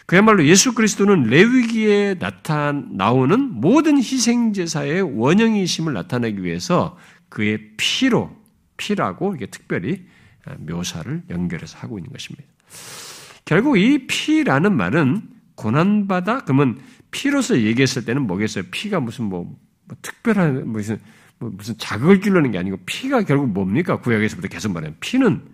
그야말로 예수 그리스도는 레위기에 나타 나오는 모든 희생 제사의 원형이심을 나타내기 위해서 그의 피로 피라고 이게 특별히 묘사를 연결해서 하고 있는 것입니다. 결국 이 피라는 말은 고난받아 그러면 피로서 얘기했을 때는 뭐겠어요? 피가 무슨 뭐, 뭐 특별한 무슨 뭐 무슨 자극을 주려는 게 아니고 피가 결국 뭡니까? 구약에서부터 계속 말하는 피는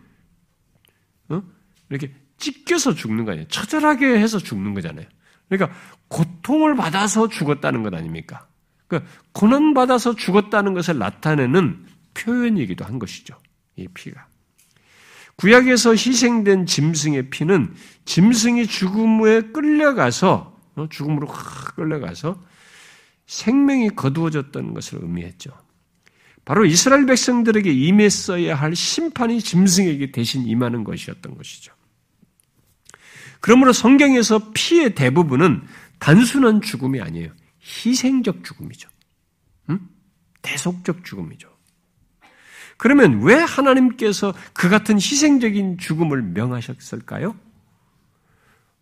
어? 이렇게 찢겨서 죽는 거 아니에요. 처절하게 해서 죽는 거잖아요. 그러니까 고통을 받아서 죽었다는 것 아닙니까? 그러니까 고난 받아서 죽었다는 것을 나타내는 표현이기도 한 것이죠. 이 피가. 구약에서 희생된 짐승의 피는 짐승이 죽음에 끌려가서 어, 죽음으로 확 끌려가서 생명이 거두어졌다는 것을 의미했죠. 바로 이스라엘 백성들에게 임했어야 할 심판이 짐승에게 대신 임하는 것이었던 것이죠. 그러므로 성경에서 피의 대부분은 단순한 죽음이 아니에요. 희생적 죽음이죠. 음? 대속적 죽음이죠. 그러면 왜 하나님께서 그 같은 희생적인 죽음을 명하셨을까요?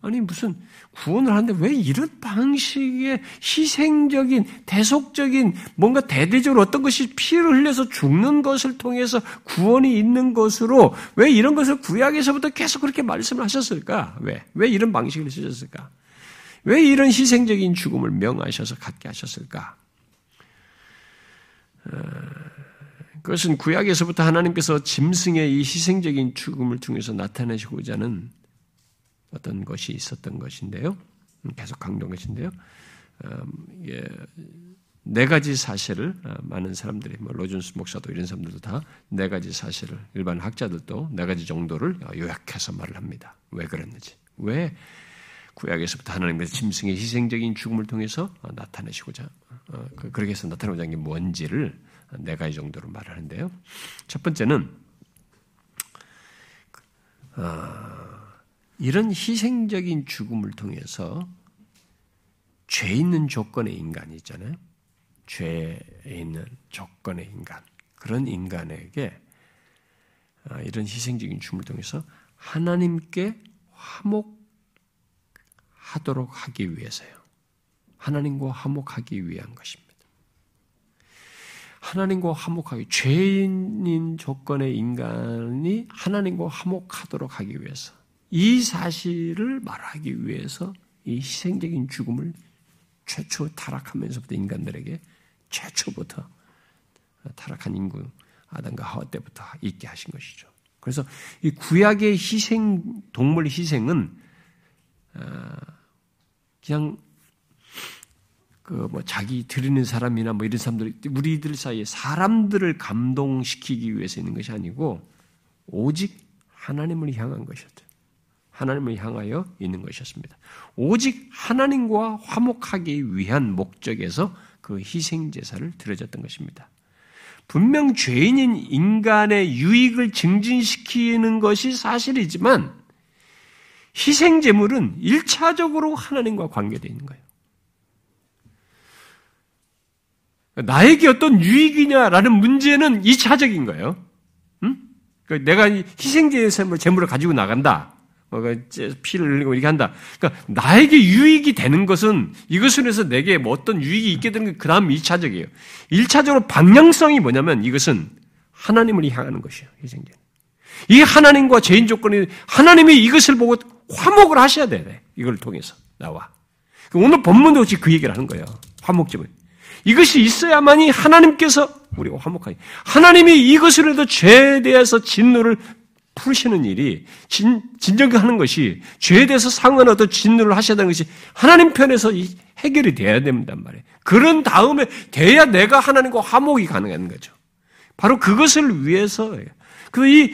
아니 무슨 구원을 하는데 왜 이런 방식의 희생적인 대속적인 뭔가 대대적으로 어떤 것이 피를 흘려서 죽는 것을 통해서 구원이 있는 것으로 왜 이런 것을 구약에서부터 계속 그렇게 말씀을 하셨을까? 왜? 왜 이런 방식을 쓰셨을까? 왜 이런 희생적인 죽음을 명하셔서 갖게 하셨을까? 어, 그것은 구약에서부터 하나님께서 짐승의 이 희생적인 죽음을 통해서 나타내시고자 하는 어떤 것이 있었던 것인데요. 음, 계속 강조한 것인데요. 음, 네 가지 사실을 어, 많은 사람들이 뭐 로준스 목사도 이런 사람들도 다 네 가지 사실을 일반 학자들도 네 가지 정도를 요약해서 말을 합니다. 왜 그랬는지 왜 구약에서부터 하나님께서 짐승의 희생적인 죽음을 통해서 어, 나타내시고자 어, 그, 그렇게 해서 나타내고자 한 게 뭔지를 네 가지 정도로 말하는데요. 첫 번째는 이런 희생적인 죽음을 통해서 죄 있는 조건의 인간이 있잖아요. 죄에 있는 조건의 인간. 그런 인간에게 아, 이런 희생적인 죽음을 통해서 하나님께 화목하도록 하기 위해서요. 하나님과 화목하기 위한 것입니다. 하나님과 화목하기, 죄인인 조건의 인간이 하나님과 화목하도록 하기 위해서 이 사실을 말하기 위해서 이 희생적인 죽음을 최초 타락하면서부터 인간들에게 최초부터 타락한 인구 아담과 하와 때부터 있게 하신 것이죠. 그래서 이 구약의 희생 동물 희생은 아, 그냥 그 뭐 자기 드리는 사람이나 뭐 이런 사람들 우리들 사이에 사람들을 감동시키기 위해서 있는 것이 아니고 오직 하나님을 향한 것이었죠. 하나님을 향하여 있는 것이었습니다. 오직 하나님과 화목하기 위한 목적에서 그 희생 제사를 드려졌던 것입니다. 분명 죄인인 인간의 유익을 증진시키는 것이 사실이지만 희생 제물은 1차적으로 하나님과 관계되어 있는 거예요. 나에게 어떤 유익이냐라는 문제는 2차적인 거예요. 응? 그러니까 내가 희생 제물을 가지고 나간다. 피를 흘리고 이렇게 한다. 그러니까 나에게 유익이 되는 것은 이것을 해서 내게 뭐 어떤 유익이 있게 되는 게 그 다음 2차적이에요. 1차적으로 방향성이 뭐냐면 이것은 하나님을 향하는 것이에요. 희생제. 이 하나님과 죄인 조건이 하나님이 이것을 보고 화목을 하셔야 돼. 이걸 통해서 나와. 오늘 본문도 혹시 그 얘기를 하는 거예요. 화목집은. 이것이 있어야만이 하나님께서 우리가 화목하니 하나님이 이것을 해도 죄에 대해서 진노를 푸시는 일이 진, 진정하는 것이 죄에 대해서 상한 어떤 진노를 되는 것이 하나님 편에서 해결이 돼야 된단 말이에요. 그런 다음에 돼야 내가 하나님과 화목이 가능한 거죠. 바로 그것을 위해서 그이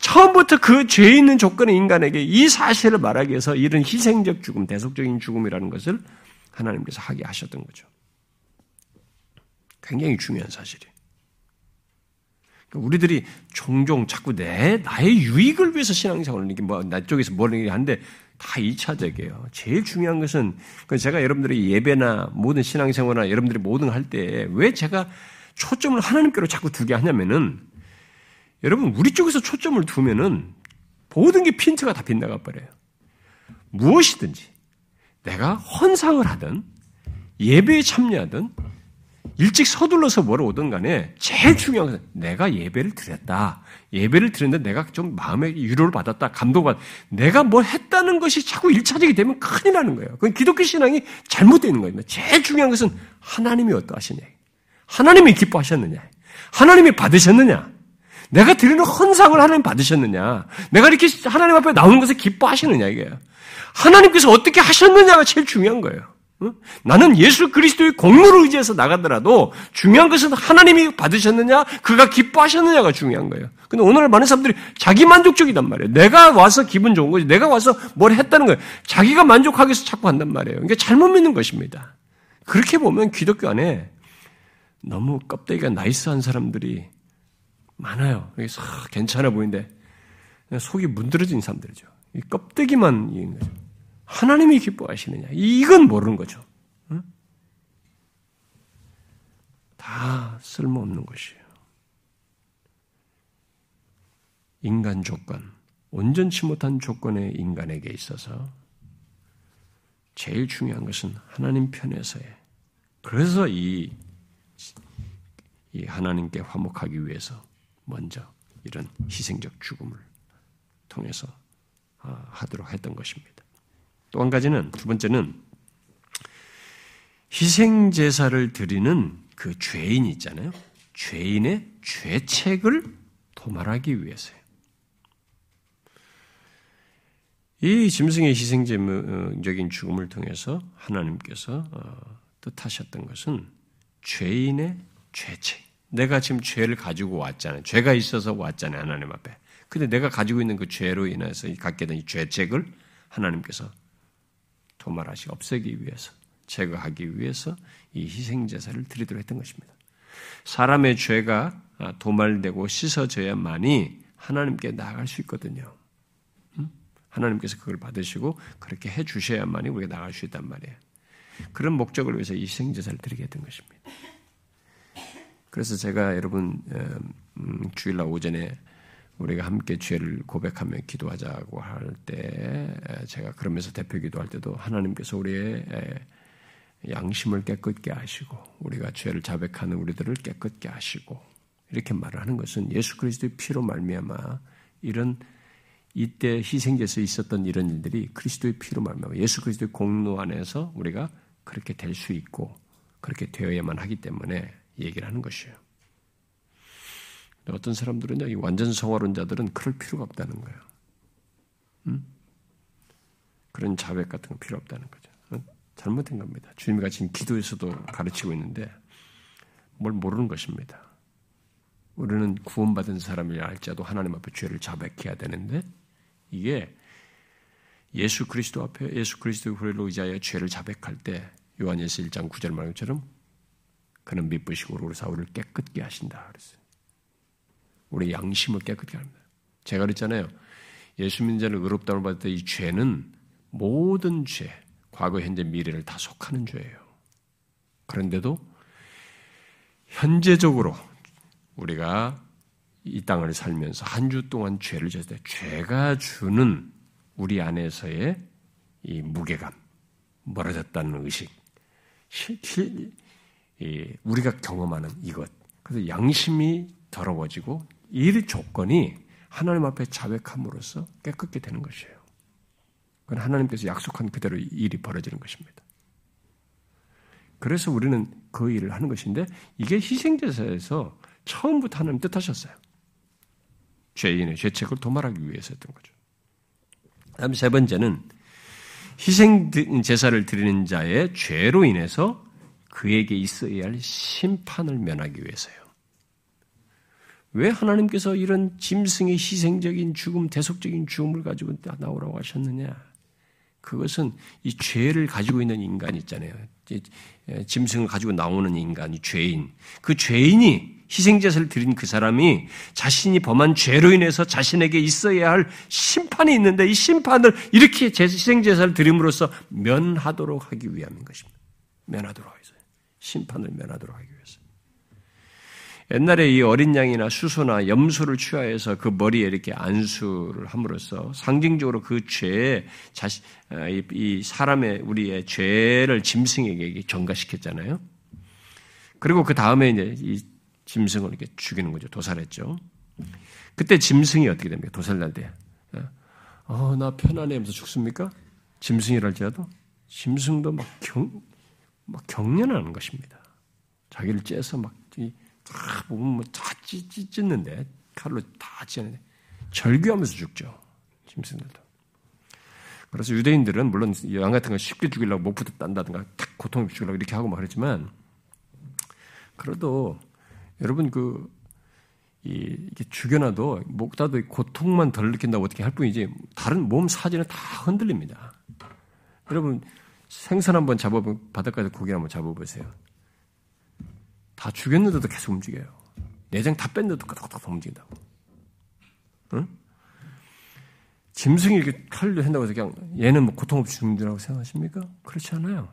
처음부터 그 죄 있는 조건의 인간에게 이 사실을 말하기 위해서 이런 희생적 죽음, 대속적인 죽음이라는 것을 하나님께서 하게 하셨던 거죠. 굉장히 중요한 사실이에요. 우리들이 종종 자꾸 내, 나의 유익을 위해서 신앙생활을, 이게 뭐, 나 쪽에서 뭘 하는데 다 2차적이에요. 제일 중요한 것은, 그 제가 여러분들이 예배나 모든 신앙생활이나 여러분들이 모든 할 때 왜 제가 초점을 하나님께로 자꾸 두게 하냐면은, 여러분, 우리 쪽에서 초점을 두면은 모든 게 핀트가 다 빗나가 버려요. 무엇이든지 내가 헌상을 하든 예배에 참여하든 일찍 서둘러서 뭐로 오든 간에 제일 중요한 것은 내가 예배를 드렸다. 예배를 드렸는데 내가 좀 마음의 위로를 받았다. 감동받 내가 뭘 했다는 것이 자꾸 일차적이 되면 큰일 나는 거예요. 그건 기독교 신앙이 잘못되는 거예요. 제일 중요한 것은 하나님이 어떠하시냐. 하나님이 기뻐하셨느냐. 하나님이 받으셨느냐. 내가 드리는 헌상을 하나님 받으셨느냐. 내가 이렇게 하나님 앞에 나오는 것을 기뻐하시느냐, 이게. 하나님께서 어떻게 하셨느냐가 제일 중요한 거예요. 나는 예수 그리스도의 공로를 의지해서 나가더라도 중요한 것은 하나님이 받으셨느냐, 그가 기뻐하셨느냐가 중요한 거예요. 근데 오늘 많은 사람들이 자기 만족적이단 말이에요. 내가 와서 기분 좋은 거지. 내가 와서 뭘 했다는 거예요. 자기가 만족하기 위해서 자꾸 한단 말이에요. 그러니까 잘못 믿는 것입니다. 그렇게 보면 기독교 안에 너무 껍데기가 나이스한 사람들이 많아요. 그래서 괜찮아 보이는데 속이 문드러진 사람들이죠. 이 껍데기만 있는 거죠. 하나님이 기뻐하시느냐. 이건 모르는 거죠. 다 쓸모없는 것이에요. 인간 조건, 온전치 못한 조건의 인간에게 있어서 제일 중요한 것은 하나님 편에서의 그래서 이, 이 하나님께 화목하기 위해서 먼저 이런 희생적 죽음을 통해서 아, 하도록 했던 것입니다. 또 한 가지는 두 번째는 희생 제사를 드리는 그 죄인 있잖아요. 죄인의 죄책을 도말하기 위해서요. 이 짐승의 희생적인 죽음을 통해서 하나님께서 어, 뜻하셨던 것은 죄인의 죄책. 내가 지금 죄를 가지고 왔잖아요. 죄가 있어서 왔잖아요. 하나님 앞에. 근데 내가 가지고 있는 그 죄로 인해서 갖게 된 이 죄책을 하나님께서 도말하시 없애기 위해서 제거하기 위해서 이 희생 제사를 드리도록 했던 것입니다. 사람의 죄가 도말되고 씻어져야만이 하나님께 나아갈 수 있거든요. 하나님께서 그걸 받으시고 그렇게 해 주셔야만이 우리가 나갈 수 있단 말이에요. 그런 목적을 위해서 이 희생제사를 드리게 된 것입니다. 그래서 제가 여러분 음, 주일날 오전에 우리가 함께 죄를 고백하며 기도하자고 할 때 제가 그러면서 대표 기도할 때도 하나님께서 우리의 양심을 깨끗게 하시고 우리가 죄를 자백하는 우리들을 깨끗게 하시고 이렇게 말을 하는 것은 예수 그리스도의 피로 말미암아 이런 이때 희생제에서 있었던 이런 일들이 그리스도의 피로 말미암아 예수 그리스도의 공로 안에서 우리가 그렇게 될 수 있고 그렇게 되어야만 하기 때문에 얘기를 하는 것이에요. 어떤 사람들은 이 완전 성화론자들은 그럴 필요가 없다는 거예요. 음? 그런 자백 같은 거 필요 없다는 거죠. 잘못된 겁니다. 주님이 지금 기도에서도 가르치고 있는데 뭘 모르는 것입니다. 우리는 구원받은 사람이 알자도 하나님 앞에 죄를 자백해야 되는데 이게 예수 그리스도 앞에 예수 그리스도의 후를 의지하여 죄를 자백할 때 요한예서 1장 9절 말처럼 그는 미쁘시고 우리 사울을 깨끗게 하신다 그랬어요. 우리 양심을 깨끗게 합니다. 제가 그랬잖아요. 예수 믿는 자를 의롭다고 받을 때 이 죄는 모든 죄, 과거, 현재, 미래를 다 속하는 죄예요. 그런데도 현재적으로 우리가 이 땅을 살면서 한 주 동안 죄를 졌을 때 죄가 주는 우리 안에서의 이 무게감, 멀어졌다는 의식, 우리가 경험하는 이것. 그래서 양심이 더러워지고 이 조건이 하나님 앞에 자백함으로써 깨끗게 되는 것이에요. 그건 하나님께서 약속한 그대로 일이 벌어지는 것입니다. 그래서 우리는 그 일을 하는 것인데 이게 희생제사에서 처음부터 하나님 뜻하셨어요. 죄인의 죄책을 도말하기 위해서였던 거죠. 다음 세 번째는 희생 제사를 드리는 자의 죄로 인해서 그에게 있어야 할 심판을 면하기 위해서요. 왜 하나님께서 이런 짐승의 희생적인 죽음, 대속적인 죽음을 가지고 나오라고 하셨느냐? 그것은 이 죄를 가지고 있는 인간 있잖아요. 짐승을 가지고 나오는 인간이 죄인. 그 죄인이 희생제사를 드린 그 사람이 자신이 범한 죄로 인해서 자신에게 있어야 할 심판이 있는데 이 심판을 이렇게 희생제사를 드림으로써 면하도록 하기 위함인 것입니다. 면하도록 하기. 심판을 면하도록 하기 위해서. 옛날에 이 어린 양이나 수소나 염소를 취하해서 그 머리에 이렇게 안수를 함으로써 상징적으로 그 죄에 자신, 아, 이 사람의 우리의 죄를 짐승에게 전가시켰잖아요. 그리고 그 다음에 이제 이 짐승을 이렇게 죽이는 거죠. 도살했죠. 그때 짐승이 어떻게 됩니까? 도살날 때. 어, 나 편안해 하면서 죽습니까? 짐승이랄지라도 짐승도 막 경, 막 경련하는 것입니다. 자기를 째서 막 다 보면 뭐다 찢는데 칼로 다 찌는데 절규하면서 죽죠. 짐승들도. 그래서 유대인들은 물론 양 같은 거 쉽게 죽이려고 목부터 딴다든가 탁 고통을 죽이려고 이렇게 하고 막 그랬지만 그래도 여러분 그 이, 이게 죽여놔도 목다도 고통만 덜 느낀다고 어떻게 할 뿐이지 다른 몸 사진은 다 흔들립니다. 여러분 생선 한번 잡아보 바닷가에서 고기 한번 잡아보세요. 다 죽였는데도 계속 움직여요. 내장 다 뺐는데도 까닥까닥 움직인다고. 응? 짐승이 이렇게 칼로 한다고 해서 그냥 얘는 뭐 고통 없이 죽는다고 생각하십니까? 그렇지 않아요.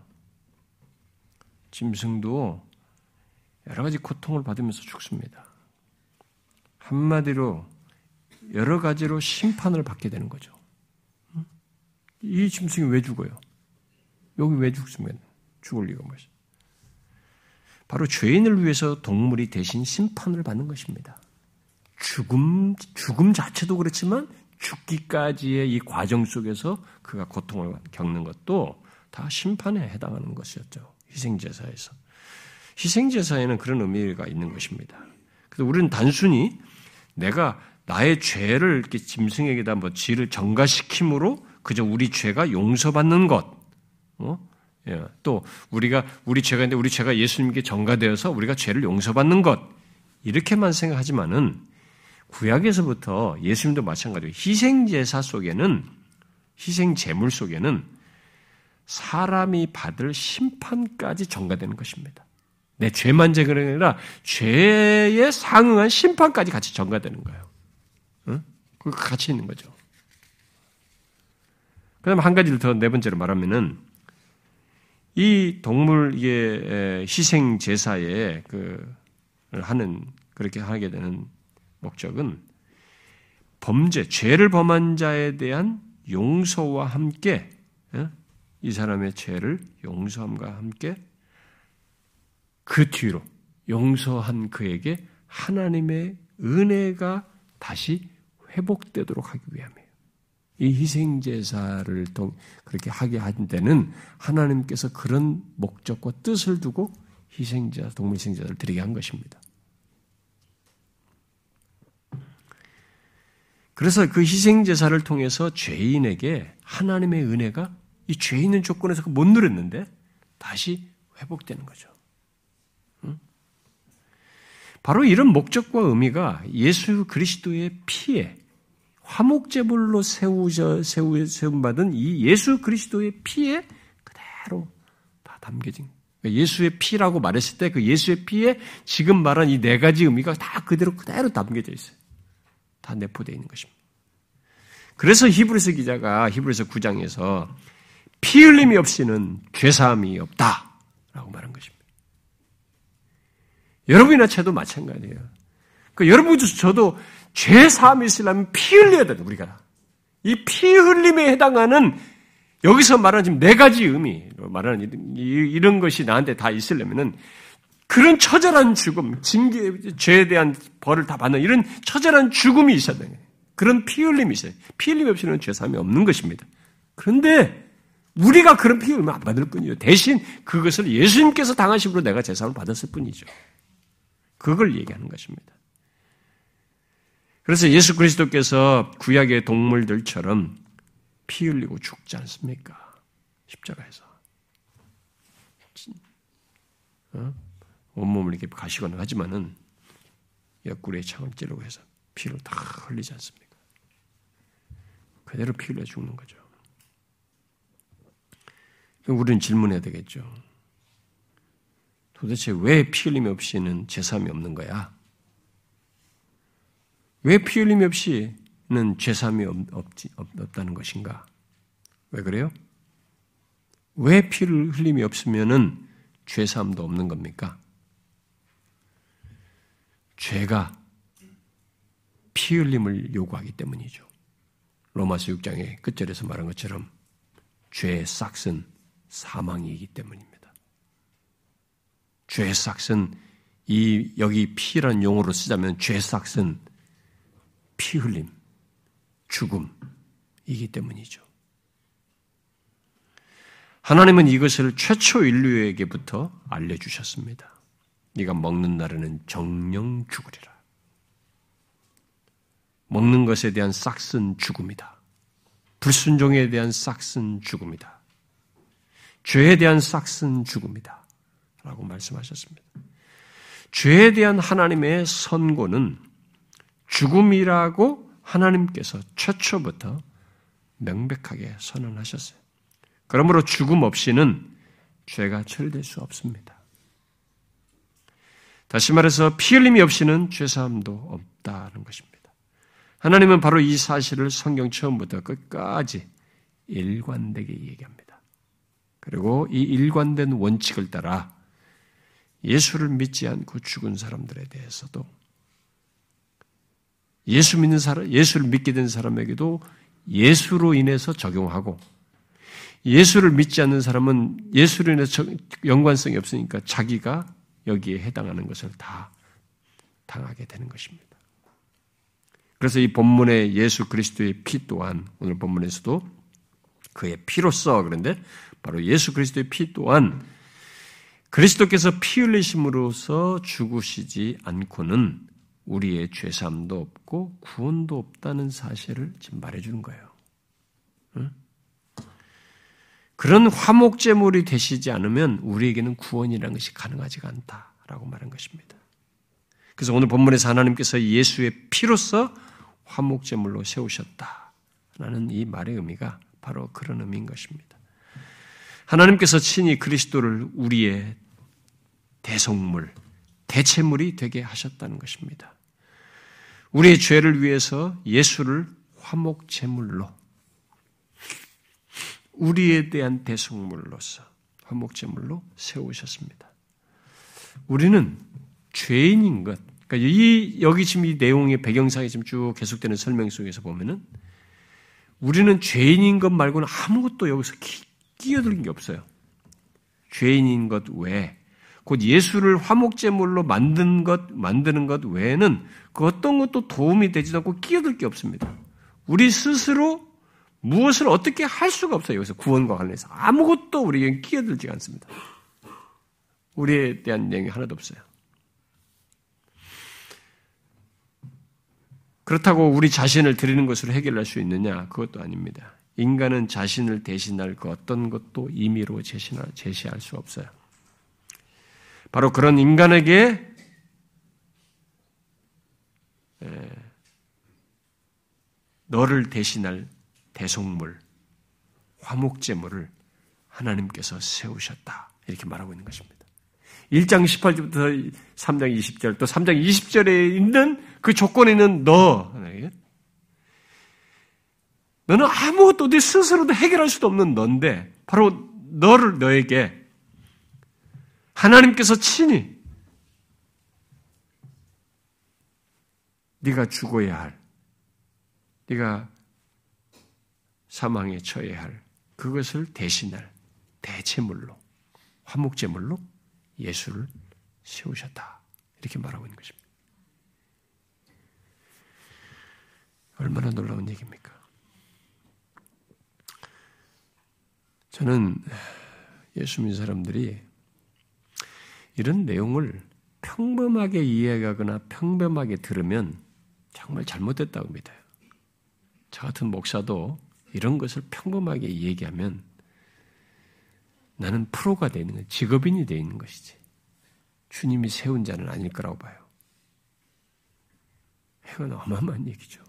짐승도 여러 가지 고통을 받으면서 죽습니다. 한마디로 여러 가지로 심판을 받게 되는 거죠. 이 짐승이 왜 죽어요? 여기 왜 죽으면 죽을 리가 뭐지? 바로 죄인을 위해서 동물이 대신 심판을 받는 것입니다. 죽음, 죽음 자체도 그렇지만 죽기까지의 이 과정 속에서 그가 고통을 겪는 것도 다 심판에 해당하는 것이었죠. 희생제사에서. 희생제사에는 그런 의미가 있는 것입니다. 그래서 우리는 단순히 내가 나의 죄를 이렇게 짐승에게다 뭐 지를 전가시킴으로 그저 우리 죄가 용서받는 것, 어? 예. 또 우리가 우리 죄가 있는데 우리 죄가 예수님께 전가되어서 우리가 죄를 용서받는 것 이렇게만 생각하지만은 구약에서부터 예수님도 마찬가지로 희생 제사 속에는 희생 제물 속에는 사람이 받을 심판까지 전가되는 것입니다. 내 죄만 제거가 아니라 죄에 상응한 심판까지 같이 전가되는 거예요. 응? 그 같이 있는 거죠. 그다음 한 가지를 더 네 번째로 말하면은 이 동물 이게 희생 제사에 그 하는 그렇게 하게 되는 목적은 범죄 죄를 범한 자에 대한 용서와 함께 이 사람의 죄를 용서함과 함께 그 뒤로 용서한 그에게 하나님의 은혜가 다시 회복되도록 하기 위함이에요. 이 희생제사를 그렇게 하게 한 데는 하나님께서 그런 목적과 뜻을 두고 희생자, 동물 희생자를 드리게 한 것입니다. 그래서 그 희생제사를 통해서 죄인에게 하나님의 은혜가 이 죄 있는 조건에서 못 누렸는데 다시 회복되는 거죠. 바로 이런 목적과 의미가 예수 그리스도의 피에 화목제물로 세우져 세우 세움받은 이 예수 그리스도의 피에 그대로 다 담겨진 예수의 피라고 말했을 때 그 예수의 피에 지금 말한 이 네 가지 의미가 다 그대로 그대로 담겨져 있어요. 다 내포되어 있는 것입니다. 그래서 히브리서 기자가 히브리서 9장에서 피 흘림이 없이는 죄사함이 없다 라고 말한 것입니다. 여러분이나 저도 마찬가지예요. 그 여러분도 저도 죄 사함이 있으려면 피 흘려야 된다, 우리가. 이 피 흘림에 해당하는 여기서 말하는 지금 네 가지 의미, 말하는 이런 것이 나한테 다 있으려면은 그런 처절한 죽음, 징계, 죄에 대한 벌을 다 받는 이런 처절한 죽음이 있어야 돼요. 그런 피 흘림이 있어요. 피 흘림 없이는 죄사함이 없는 것입니다. 그런데 우리가 그런 피 흘림을 안 받을 뿐이죠. 대신 그것을 예수님께서 당하심으로 내가 재산을 받았을 뿐이죠. 그걸 얘기하는 것입니다. 그래서 예수 그리스도께서 구약의 동물들처럼 피 흘리고 죽지 않습니까? 십자가에서. 어? 온몸을 이렇게 가시거나 하지만은 옆구리에 창을 찌르고 해서 피를 다 흘리지 않습니까? 그대로 피 흘려 죽는 거죠. 우리는 질문해야 되겠죠. 도대체 왜 피 흘림 없이는 제삼이 없는 거야? 왜 피 흘림 없이는 죄삼이 없지, 없다는 것인가? 왜 그래요? 왜 피를 흘림이 없으면은 죄삼도 없는 겁니까? 죄가 피 흘림을 요구하기 때문이죠. 로마서 6장의 끝절에서 말한 것처럼 죄의 싹은 사망이기 때문입니다. 죄의 싹은 이 여기 피란 용어로 쓰자면 죄의 싹은 피 흘림, 죽음이기 때문이죠. 하나님은 이것을 최초 인류에게부터 알려주셨습니다. 네가 먹는 날에는 정령 죽으리라. 먹는 것에 대한 싹슨 죽음이다. 불순종에 대한 싹슨 죽음이다. 죄에 대한 싹슨 죽음이다. 라고 말씀하셨습니다. 죄에 대한 하나님의 선고는 죽음이라고 하나님께서 최초부터 명백하게 선언하셨어요. 그러므로 죽음 없이는 죄가 처리될 수 없습니다. 다시 말해서 피 흘림이 없이는 죄사함도 없다는 것입니다. 하나님은 바로 이 사실을 성경 처음부터 끝까지 일관되게 얘기합니다. 그리고 이 일관된 원칙을 따라 예수를 믿지 않고 죽은 사람들에 대해서도 예수 믿는 사람, 예수를 믿게 된 사람에게도 예수로 인해서 적용하고 예수를 믿지 않는 사람은 예수로 인해서 연관성이 없으니까 자기가 여기에 해당하는 것을 다 당하게 되는 것입니다. 그래서 이 본문의 예수 그리스도의 피 또한 오늘 본문에서도 그의 피로써 그런데 바로 예수 그리스도의 피 또한 그리스도께서 피 흘리심으로써 죽으시지 않고는 우리의 죄삼도 없고 구원도 없다는 사실을 지금 말해주는 거예요. 그런 화목제물이 되시지 않으면 우리에게는 구원이라는 것이 가능하지가 않다라고 말한 것입니다. 그래서 오늘 본문에서 하나님께서 예수의 피로서 화목제물로 세우셨다라는 이 말의 의미가 바로 그런 의미인 것입니다. 하나님께서 친히 그리스도를 우리의 대속물, 대체물이 되게 하셨다는 것입니다. 우리의 죄를 위해서 예수를 화목 제물로 우리에 대한 대속물로서 화목 제물로 세우셨습니다. 우리는 죄인인 것, 그러니까 이 여기 지금 이 내용의 배경상에 지금 쭉 계속되는 설명 속에서 보면은 우리는 죄인인 것 말고는 아무것도 여기서 끼어들게 없어요. 죄인인 것 외에 곧 예수를 화목제물로 만든 것 만드는 것 외에는 그 어떤 것도 도움이 되지도 않고 끼어들 게 없습니다. 우리 스스로 무엇을 어떻게 할 수가 없어요. 여기서 구원과 관련해서 아무것도 우리에게 끼어들지 않습니다. 우리에 대한 내용이 하나도 없어요. 그렇다고 우리 자신을 드리는 것으로 해결할 수 있느냐? 그것도 아닙니다. 인간은 자신을 대신할 그 어떤 것도 임의로 제시할 수 없어요. 바로 그런 인간에게 너를 대신할 대속물, 화목제물을 하나님께서 세우셨다. 이렇게 말하고 있는 것입니다. 1장 18절부터 3장 20절, 또 3장 20절에 있는 그 조건에 있는 너, 너는 아무것도 네 스스로도 해결할 수도 없는 넌데, 바로 너를 너에게 하나님께서 친히 네가 죽어야 할, 네가 사망에 처해야 할 그것을 대신할 대체물로 화목제물로 예수를 세우셨다. 이렇게 말하고 있는 것입니다. 얼마나 놀라운 얘기입니까? 저는 예수 믿는 사람들이 이런 내용을 평범하게 이해하거나 평범하게 들으면 정말 잘못됐다고 믿어요. 저 같은 목사도 이런 것을 평범하게 얘기하면 나는 프로가 되는 거, 직업인이 되어 있는 것이지. 주님이 세운 자는 아닐 거라고 봐요. 이건 어마어마한 얘기죠.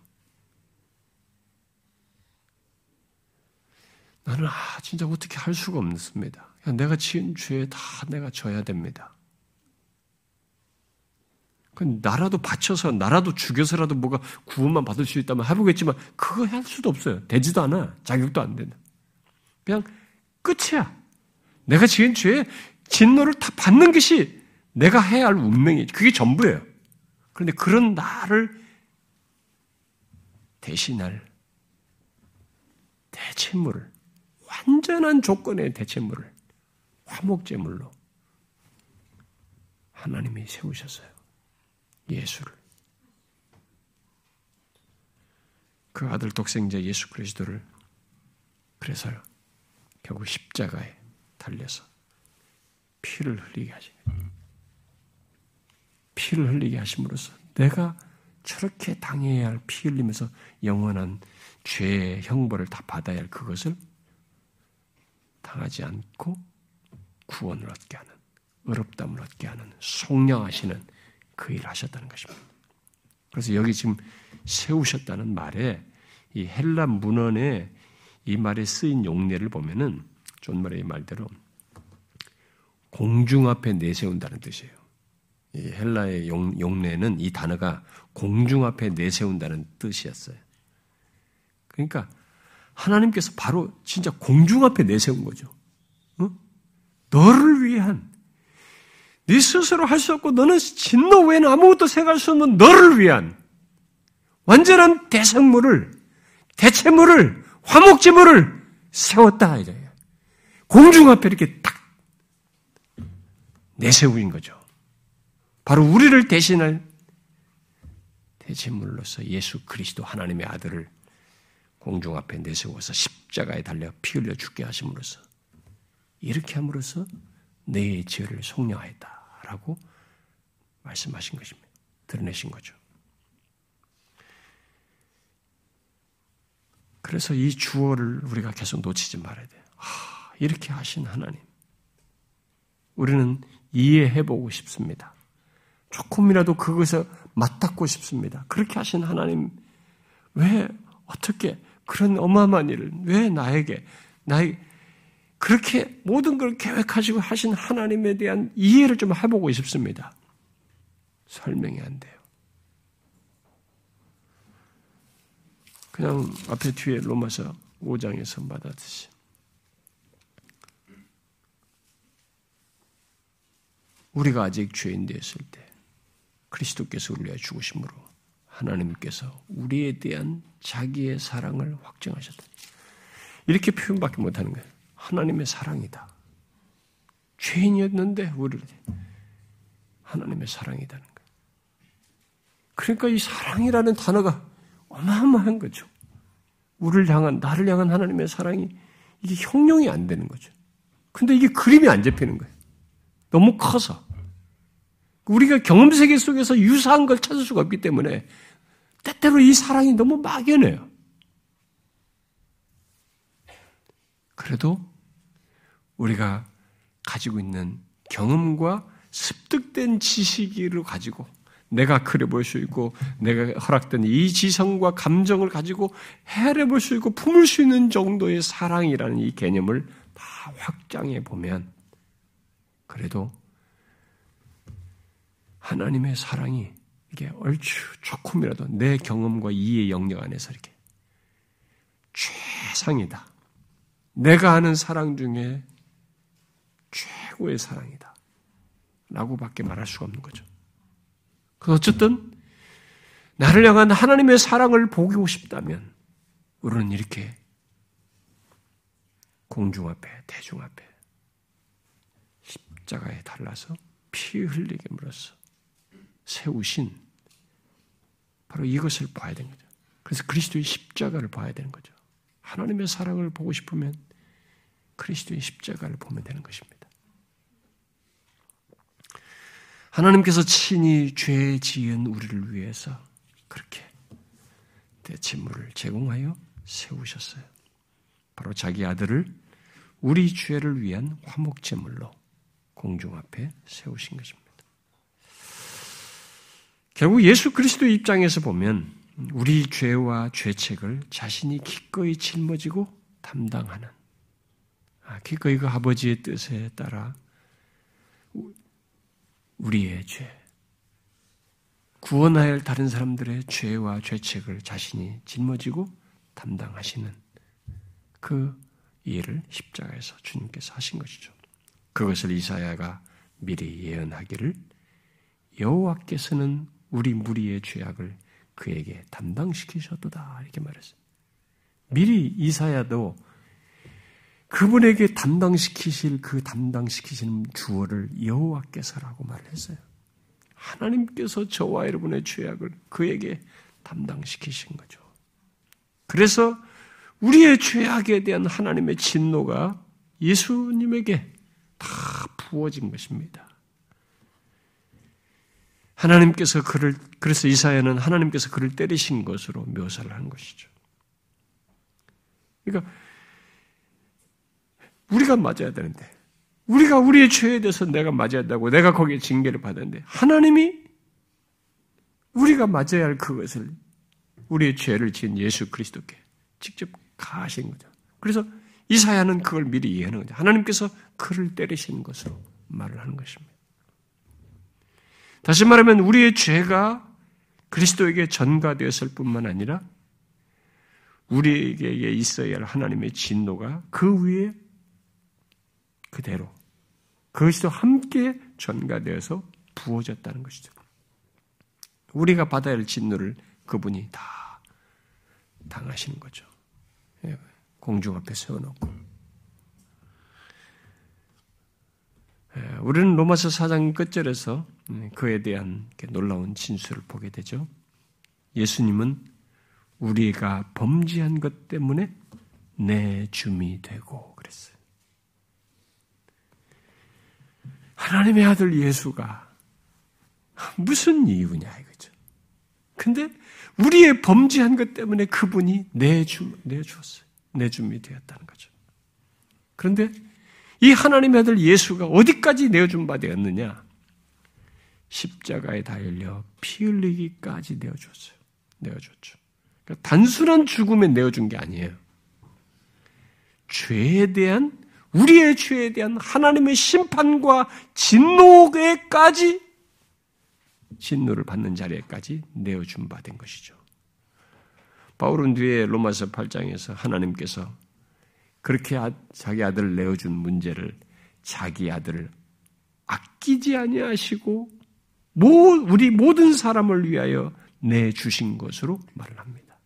나는 아 진짜 어떻게 할 수가 없습니다. 내가 지은 죄에 다 내가 져야 됩니다. 그 나라도 바쳐서 나라도 죽여서라도 뭐가 구원만 받을 수 있다면 해보겠지만 그거 할 수도 없어요. 되지도 않아. 자격도 안 된다. 그냥 끝이야. 내가 지은 죄에 진노를 다 받는 것이 내가 해야 할 운명이 그게 전부예요. 그런데 그런 나를 대신할 대체물을 완전한 조건의 대체물을 화목제물로 하나님이 세우셨어요. 예수를. 그 아들 독생자 예수 그리스도를 그래서 결국 십자가에 달려서 피를 흘리게 하시 피를 흘리게 하심으로써 내가 저렇게 당해야 할 피 흘리면서 영원한 죄의 형벌을 다 받아야 할 그것을 당하지 않고 구원을 얻게 하는, 의롭다 함을 얻게 하는, 속량하시는 그 일을 하셨다는 것입니다. 그래서 여기 지금 세우셨다는 말에 이 헬라 문헌에 이 말에 쓰인 용례를 보면은 존 머리의 말대로 공중 앞에 내세운다는 뜻이에요. 이 헬라의 용, 용례는 이 단어가 공중 앞에 내세운다는 뜻이었어요. 그러니까 하나님께서 바로 진짜 공중 앞에 내세운 거죠. 어? 너를 위한 네 스스로 할 수 없고 너는 진노 외에는 아무것도 생각할 수 없는 너를 위한 완전한 대성물을 대체물을 화목제물을 세웠다 이래요. 공중 앞에 이렇게 딱 내세우인 거죠. 바로 우리를 대신할 대체물로서 예수 그리스도 하나님의 아들을 공중 앞에 내세워서 십자가에 달려 피 흘려 죽게 하심으로써 이렇게 함으로써 내 죄를 속량하였다라고 말씀하신 것입니다. 드러내신 거죠. 그래서 이 주어를 우리가 계속 놓치지 말아야 돼요. 아, 이렇게 하신 하나님. 우리는 이해해보고 싶습니다. 조금이라도 그것에 맞닿고 싶습니다. 그렇게 하신 하나님, 왜, 어떻게, 그런 어마어마한 일을, 왜 나에게, 나의, 그렇게 모든 걸 계획하시고 하신 하나님에 대한 이해를 좀 해보고 싶습니다. 설명이 안 돼요. 그냥 앞에 뒤에 로마서 5장에서 받았듯이. 우리가 아직 죄인 되었을 때 그리스도께서 우리를 죽으심으로 하나님께서 우리에 대한 자기의 사랑을 확증하셨다. 이렇게 표현밖에 못하는 거예요. 하나님의 사랑이다. 죄인이었는데 우리를 하나님의 사랑이다는 거예요. 그러니까 이 사랑이라는 단어가 어마어마한 거죠. 우리를 향한 나를 향한 하나님의 사랑이 이게 형용이 안 되는 거죠. 근데 이게 그림이 안 잡히는 거예요. 너무 커서. 우리가 경험 세계 속에서 유사한 걸 찾을 수가 없기 때문에 때때로 이 사랑이 너무 막연해요. 그래도 우리가 가지고 있는 경험과 습득된 지식을 가지고 내가 그려 볼수 있고 내가 허락된 이 지성과 감정을 가지고 헤아려 볼 수 있고 품을 수 있는 정도의 사랑이라는 이 개념을 다 확장해 보면 그래도 하나님의 사랑이 이게 얼추 조금이라도 내 경험과 이해 영역 안에서 이렇게 최상이다. 내가 아는 사랑 중에 최고의 사랑이다. 라고 밖에 말할 수가 없는 거죠. 그 어쨌든 나를 향한 하나님의 사랑을 보고 싶다면 우리는 이렇게 공중 앞에 대중 앞에 십자가에 달라서 피 흘리게 물었어 세우신 바로 이것을 봐야 되는 거죠. 그래서 그리스도의 십자가를 봐야 되는 거죠. 하나님의 사랑을 보고 싶으면 그리스도의 십자가를 보면 되는 것입니다. 하나님께서 친히 죄 지은 우리를 위해서 그렇게 대체물을 제공하여 세우셨어요. 바로 자기 아들을 우리 죄를 위한 화목제물로 공중 앞에 세우신 것입니다. 결국 예수 그리스도의 입장에서 보면 우리 죄와 죄책을 자신이 기꺼이 짊어지고 담당하는 아, 기꺼이 그 아버지의 뜻에 따라 우리의 죄, 구원하여 할 다른 사람들의 죄와 죄책을 자신이 짊어지고 담당하시는 그 일을 십자가에서 주님께서 하신 것이죠. 그것을 이사야가 미리 예언하기를 여호와께서는 우리 무리의 죄악을 그에게 담당시키셨도다 이렇게 말했어요. 미리 이사야도 그분에게 담당시키실 그 담당시키시는 주어를 여호와께서라고 말했어요. 하나님께서 저와 여러분의 죄악을 그에게 담당시키신 거죠. 그래서 우리의 죄악에 대한 하나님의 진노가 예수님에게 다 부어진 것입니다. 하나님께서 그를 그래서 이사야는 하나님께서 그를 때리신 것으로 묘사를 한 것이죠. 그러니까 우리가 맞아야 되는데, 우리가 우리의 죄에 대해서 내가 맞아야 한다고, 내가 거기에 징계를 받았는데, 하나님이 우리가 맞아야 할 그것을, 우리의 죄를 지은 예수 그리스도께 직접 가하신 거죠. 그래서 이사야는 그걸 미리 이해하는 거죠. 하나님께서 그를 때리신 것으로 말을 하는 것입니다. 다시 말하면 우리의 죄가 그리스도에게 전가되었을 뿐만 아니라 우리에게 있어야 할 하나님의 진노가 그 위에 그대로 그것도 함께 전가되어서 부어졌다는 것이죠. 우리가 받아야 할 진노를 그분이 다 당하시는 거죠. 예, 공중 앞에 세워놓고. 예, 우리는 로마서 4장 끝절에서 음, 그에 대한 놀라운 진술을 보게 되죠. 예수님은 우리가 범죄한 것 때문에 내 줌이 되고 그랬어요. 하나님의 아들 예수가 무슨 이유냐 이거죠. 근데 우리의 범죄한 것 때문에 그분이 내주 내주었어요. 내줌이 되었다는 거죠. 그런데 이 하나님의 아들 예수가 어디까지 내어준 바 되었느냐? 십자가에 달려 피 흘리기까지 내어줬어요. 내어줬죠. 그러니까 단순한 죽음에 내어준 게 아니에요. 죄에 대한 우리의 죄에 대한 하나님의 심판과 진노에까지 진노를 받는 자리에까지 내어준 바 된 것이죠. 바울은 뒤에 로마서 8장에서 하나님께서 그렇게 아, 자기 아들을 내어준 문제를 자기 아들을 아끼지 아니하시고 우리 모든 사람을 위하여 내 주신 것으로 말을 합니다.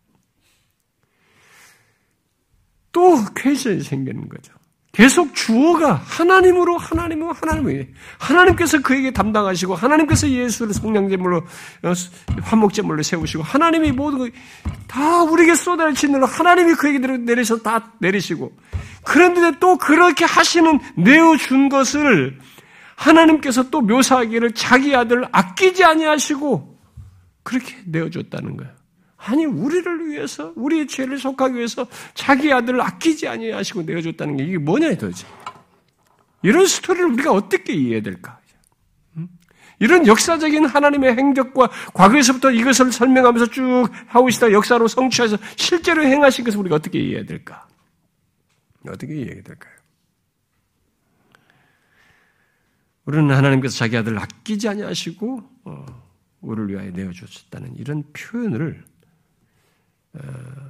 또 퀘션이 생기는 거죠. 계속 주어가 하나님으로 하나님으로 하나님으로 하나님께서 그에게 담당하시고 하나님께서 예수를 성령제물로 어, 화목제물로 세우시고 하나님이 모든 다 우리에게 진노를 하나님이 그에게 내리셔 다 내리시고 그런데 또 그렇게 하시는 내어준 것을 하나님께서 또 묘사하기를 자기 아들을 아끼지 아니하시고 그렇게 내어줬다는 거예요. 아니 우리를 위해서 우리의 죄를 속하기 위해서 자기 아들을 아끼지 아니하시고 내어줬다는 게 이게 뭐냐 도대체. 이런 스토리를 우리가 어떻게 이해해야 될까? 이런 역사적인 하나님의 행적과 과거에서부터 이것을 설명하면서 쭉 하고 있다 역사로 성취해서 실제로 행하신 것을 우리가 어떻게 이해해야 될까? 어떻게 이해해야 될까요? 우리는 하나님께서 자기 아들을 아끼지 아니하시고 어, 우리를 위하여 내어 주셨다는 이런 표현을 어,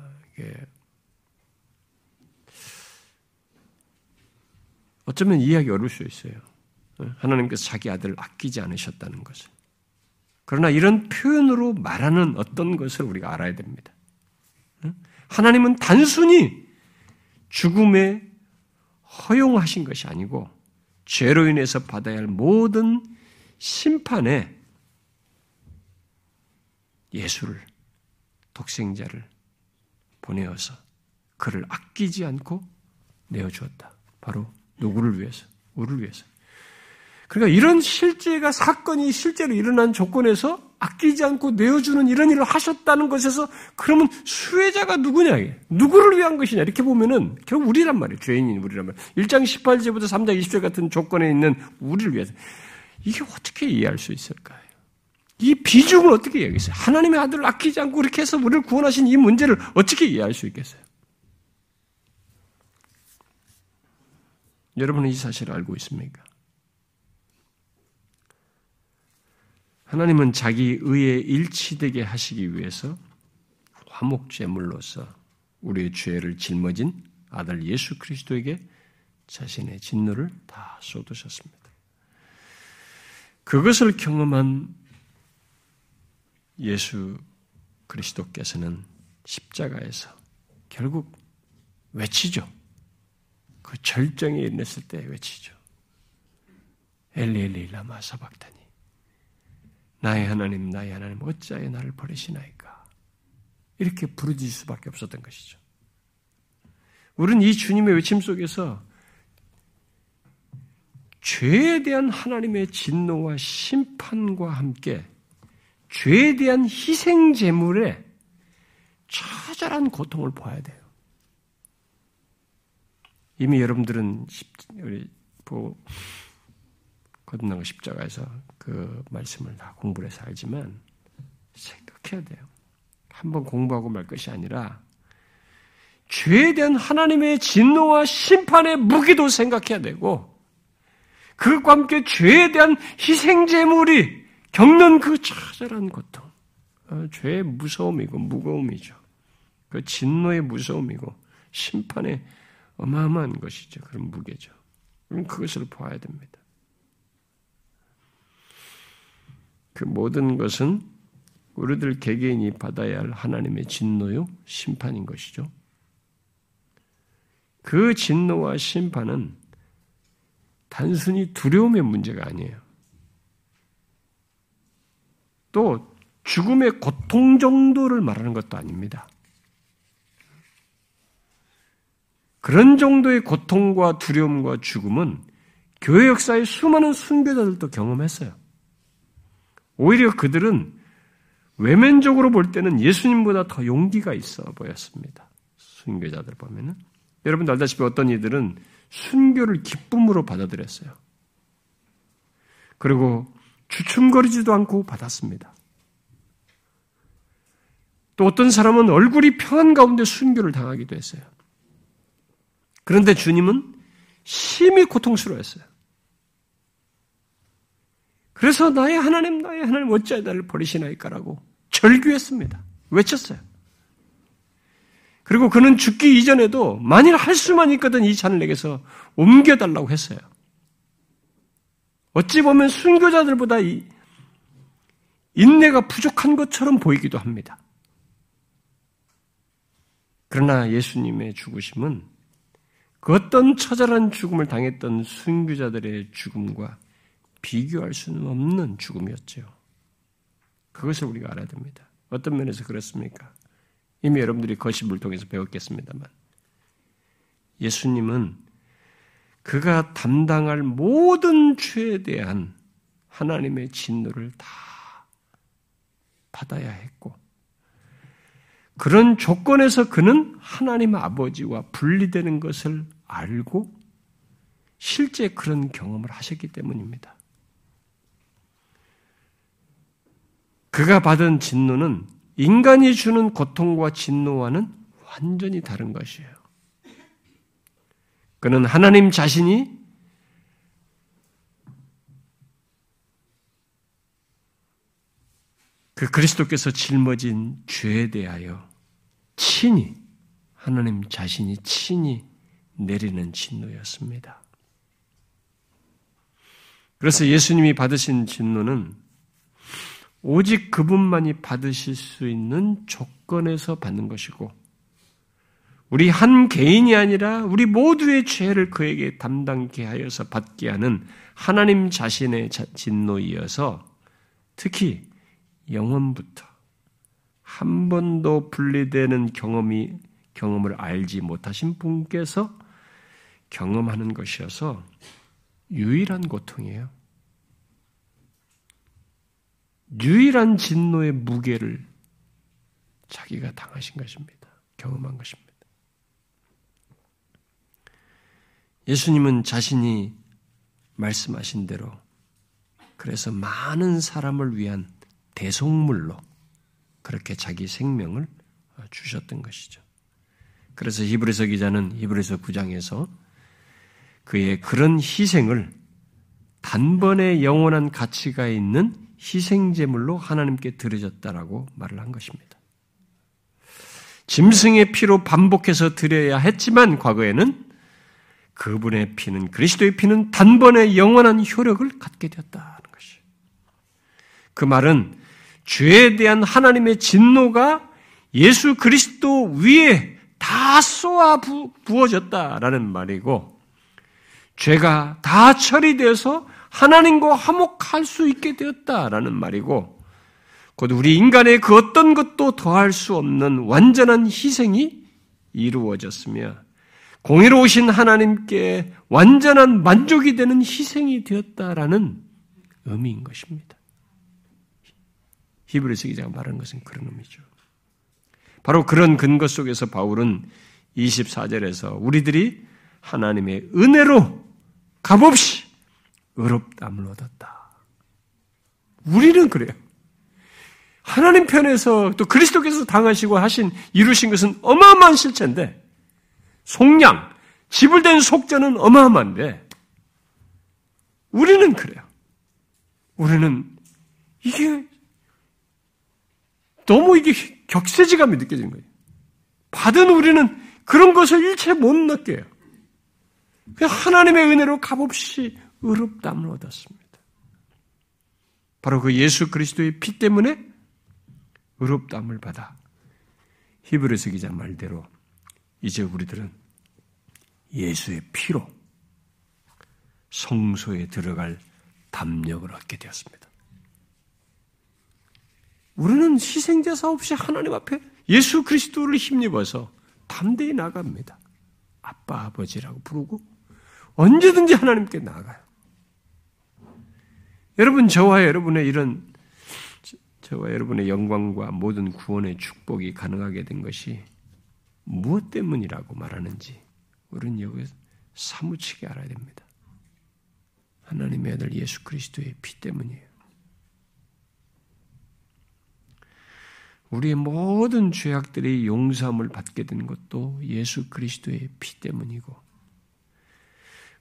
어쩌면 이해하기 어려울 수 있어요. 어, 하나님께서 자기 아들을 아끼지 않으셨다는 것을. 그러나 이런 표현으로 말하는 어떤 것을 우리가 알아야 됩니다. 어? 하나님은 단순히 죽음에 허용하신 것이 아니고 죄로 인해서 받아야 할 모든 심판에 예수를 독생자를 보내어서 그를 아끼지 않고 내어주었다. 바로 누구를 위해서? 우리를 위해서. 그러니까 이런 실제가 사건이 실제로 일어난 조건에서 아끼지 않고 내어주는 이런 일을 하셨다는 것에서 그러면 수혜자가 누구냐? 누구를 위한 것이냐? 이렇게 보면은 결국 우리란 말이에요. 죄인인 우리란 말이에요. 1장 18절부터 3장 20절 같은 조건에 있는 우리를 위해서. 이게 어떻게 이해할 수 있을까요? 이 비중을 어떻게 이해하겠어요? 하나님의 아들을 아끼지 않고 그렇게 해서 우리를 구원하신 이 문제를 어떻게 이해할 수 있겠어요? 여러분은 이 사실을 알고 있습니까? 하나님은 자기 의에 일치되게 하시기 위해서 화목제물로서 우리의 죄를 짊어진 아들 예수 그리스도에게 자신의 진노를 다 쏟으셨습니다. 그것을 경험한 예수 그리스도께서는 십자가에서 결국 외치죠. 그 절정에 이르렀을 때 외치죠. 엘리 엘리 라마 사박다니 나의 하나님 나의 하나님 어찌하여 나를 버리시나이까 이렇게 부르짖을 수밖에 없었던 것이죠. 우리는 이 주님의 외침 속에서 죄에 대한 하나님의 진노와 심판과 함께 죄에 대한 희생 제물에 처절한 고통을 보아야 돼요. 이미 여러분들은 우리 보 거듭난 십자가에서 그 말씀을 다 공부를 해서 알지만 생각해야 돼요. 한번 공부하고 말 것이 아니라 죄에 대한 하나님의 진노와 심판의 무기도 생각해야 되고 그것과 함께 죄에 대한 희생 제물이 겪는 그 처절한 고통, 어, 죄의 무서움이고 무거움이죠. 그 진노의 무서움이고 심판의 어마어마한 것이죠. 그런 무게죠. 그럼 그것을 보아야 됩니다. 그 모든 것은 우리들 개개인이 받아야 할 하나님의 진노요, 심판인 것이죠. 그 진노와 심판은 단순히 두려움의 문제가 아니에요. 또 죽음의 고통 정도를 말하는 것도 아닙니다. 그런 정도의 고통과 두려움과 죽음은 교회 역사의 수많은 순교자들도 경험했어요. 오히려 그들은 외면적으로 볼 때는 예수님보다 더 용기가 있어 보였습니다. 순교자들 보면은. 여러분도 알다시피 어떤 이들은 순교를 기쁨으로 받아들였어요. 그리고 주춤거리지도 않고 받았습니다. 또 어떤 사람은 얼굴이 평안 가운데 순교를 당하기도 했어요. 그런데 주님은 심히 고통스러웠어요. 그래서 나의 하나님, 나의 하나님 어찌하여 나를 버리시나이까라고 절규했습니다. 외쳤어요. 그리고 그는 죽기 이전에도 만일 할 수만 있거든 이 잔을 내게서 옮겨달라고 했어요. 어찌 보면 순교자들보다 인내가 부족한 것처럼 보이기도 합니다. 그러나 예수님의 죽으심은 그 어떤 처절한 죽음을 당했던 순교자들의 죽음과 비교할 수는 없는 죽음이었죠. 그것을 우리가 알아야 됩니다. 어떤 면에서 그렇습니까? 이미 여러분들이 거십을 통해서 배웠겠습니다만 예수님은 그가 담당할 모든 죄에 대한 하나님의 진노를 다 받아야 했고 그런 조건에서 그는 하나님 아버지와 분리되는 것을 알고 실제 그런 경험을 하셨기 때문입니다. 그가 받은 진노는 인간이 주는 고통과 진노와는 완전히 다른 것이에요. 그는 하나님 자신이 그 그리스도께서 짊어진 죄에 대하여 친히 하나님 자신이 친히 내리는 진노였습니다. 그래서 예수님이 받으신 진노는 오직 그분만이 받으실 수 있는 조건에서 받는 것이고 우리 한 개인이 아니라 우리 모두의 죄를 그에게 담당케 하여서 받게 하는 하나님 자신의 진노이어서 특히 영원부터 한 번도 분리되는 경험이 경험을 알지 못하신 분께서 경험하는 것이어서 유일한 고통이에요. 유일한 진노의 무게를 자기가 당하신 것입니다. 경험한 것입니다. 예수님은 자신이 말씀하신 대로 그래서 많은 사람을 위한 대속물로 그렇게 자기 생명을 주셨던 것이죠. 그래서 히브리서 기자는 히브리서 9장에서 그의 그런 희생을 단번에 영원한 가치가 있는 희생 제물로 하나님께 드려졌다라고 말을 한 것입니다. 짐승의 피로 반복해서 드려야 했지만 과거에는 그분의 피는 그리스도의 피는 단번에 영원한 효력을 갖게 되었다는 것이. 그 말은 죄에 대한 하나님의 진노가 예수 그리스도 위에 다 쏘아 부어졌다라는 말이고 죄가 다 처리돼서 하나님과 화목할 수 있게 되었다라는 말이고 곧 우리 인간의 그 어떤 것도 더할 수 없는 완전한 희생이 이루어졌으며 공의로우신 하나님께 완전한 만족이 되는 희생이 되었다라는 의미인 것입니다. 히브리서 기자가 말하는 것은 그런 의미죠. 바로 그런 근거 속에서 바울은 24절에서 우리들이 하나님의 은혜로 값없이 의롭담을 얻었다. 우리는 그래요. 하나님 편에서 또 그리스도께서 당하시고 하신 이루신 것은 어마어마한 실체인데 속량, 지불된 속죄는 어마어마한데 우리는 그래요. 우리는 이게 너무 이게 격세지감이 느껴지는 거예요. 받은 우리는 그런 것을 일체 못 느껴요. 하나님의 은혜로 값없이 의롭담을 얻었습니다. 바로 그 예수 그리스도의 피 때문에 의롭담을 받아 히브리서 기자 말대로 이제 우리들은 예수의 피로 성소에 들어갈 담력을 얻게 되었습니다. 우리는 희생제사 없이 하나님 앞에 예수 그리스도를 힘입어서 담대히 나갑니다. 아빠, 아버지라고 부르고 언제든지 하나님께 나가요. 여러분, 저와 여러분의 이런 저와 여러분의 영광과 모든 구원의 축복이 가능하게 된 것이 무엇 때문이라고 말하는지 우리는 여기 사무치게 알아야 됩니다. 하나님의 아들 예수 그리스도의 피 때문이에요. 우리의 모든 죄악들이 용서함을 받게 된 것도 예수 그리스도의 피 때문이고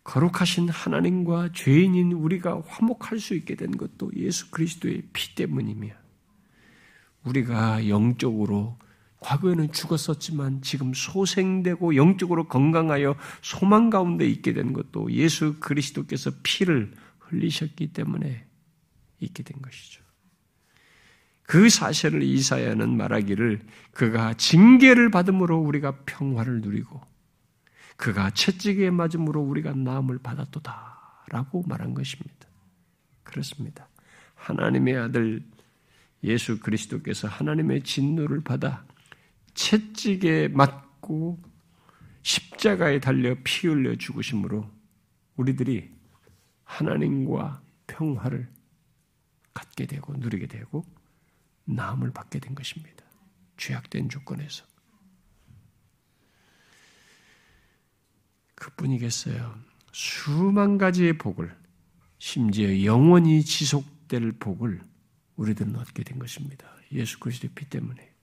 거룩하신 하나님과 죄인인 우리가 화목할 수 있게 된 것도 예수 그리스도의 피 때문이며 우리가 영적으로 과거에는 죽었었지만 지금 소생되고 영적으로 건강하여 소망 가운데 있게 된 것도 예수 그리스도께서 피를 흘리셨기 때문에 있게 된 것이죠. 그 사실을 이사야는 말하기를 그가 징계를 받음으로 우리가 평화를 누리고 그가 채찍에 맞음으로 우리가 나음을 받았도다라고 말한 것입니다. 그렇습니다. 하나님의 아들 예수 그리스도께서 하나님의 진노를 받아 채찍에 맞고 십자가에 달려 피 흘려 죽으심으로 우리들이 하나님과 평화를 갖게 되고 누리게 되고 나음을 받게 된 것입니다. 죄악된 조건에서. 그뿐이겠어요. 수만 가지의 복을, 심지어 영원히 지속될 복을 우리들은 얻게 된 것입니다. 예수 그리스도의 피 때문에.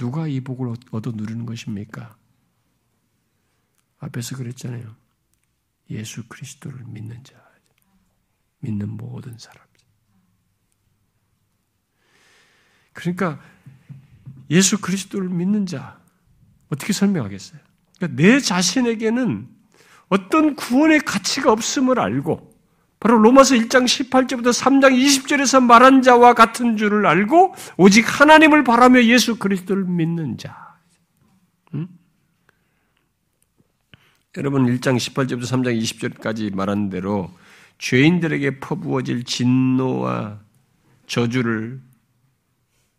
누가 이 복을 얻어 누리는 것입니까? 앞에서 그랬잖아요. 예수 그리스도를 믿는 자, 믿는 모든 사람. 그러니까 예수 그리스도를 믿는 자 어떻게 설명하겠어요? 그러니까 내 자신에게는 어떤 구원의 가치가 없음을 알고 바로 로마서 1장 18절부터 3장 20절에서 말한 자와 같은 줄을 알고 오직 하나님을 바라며 예수 그리스도를 믿는 자. 음? 여러분 1장 18절부터 3장 20절까지 말한 대로 죄인들에게 퍼부어질 진노와 저주를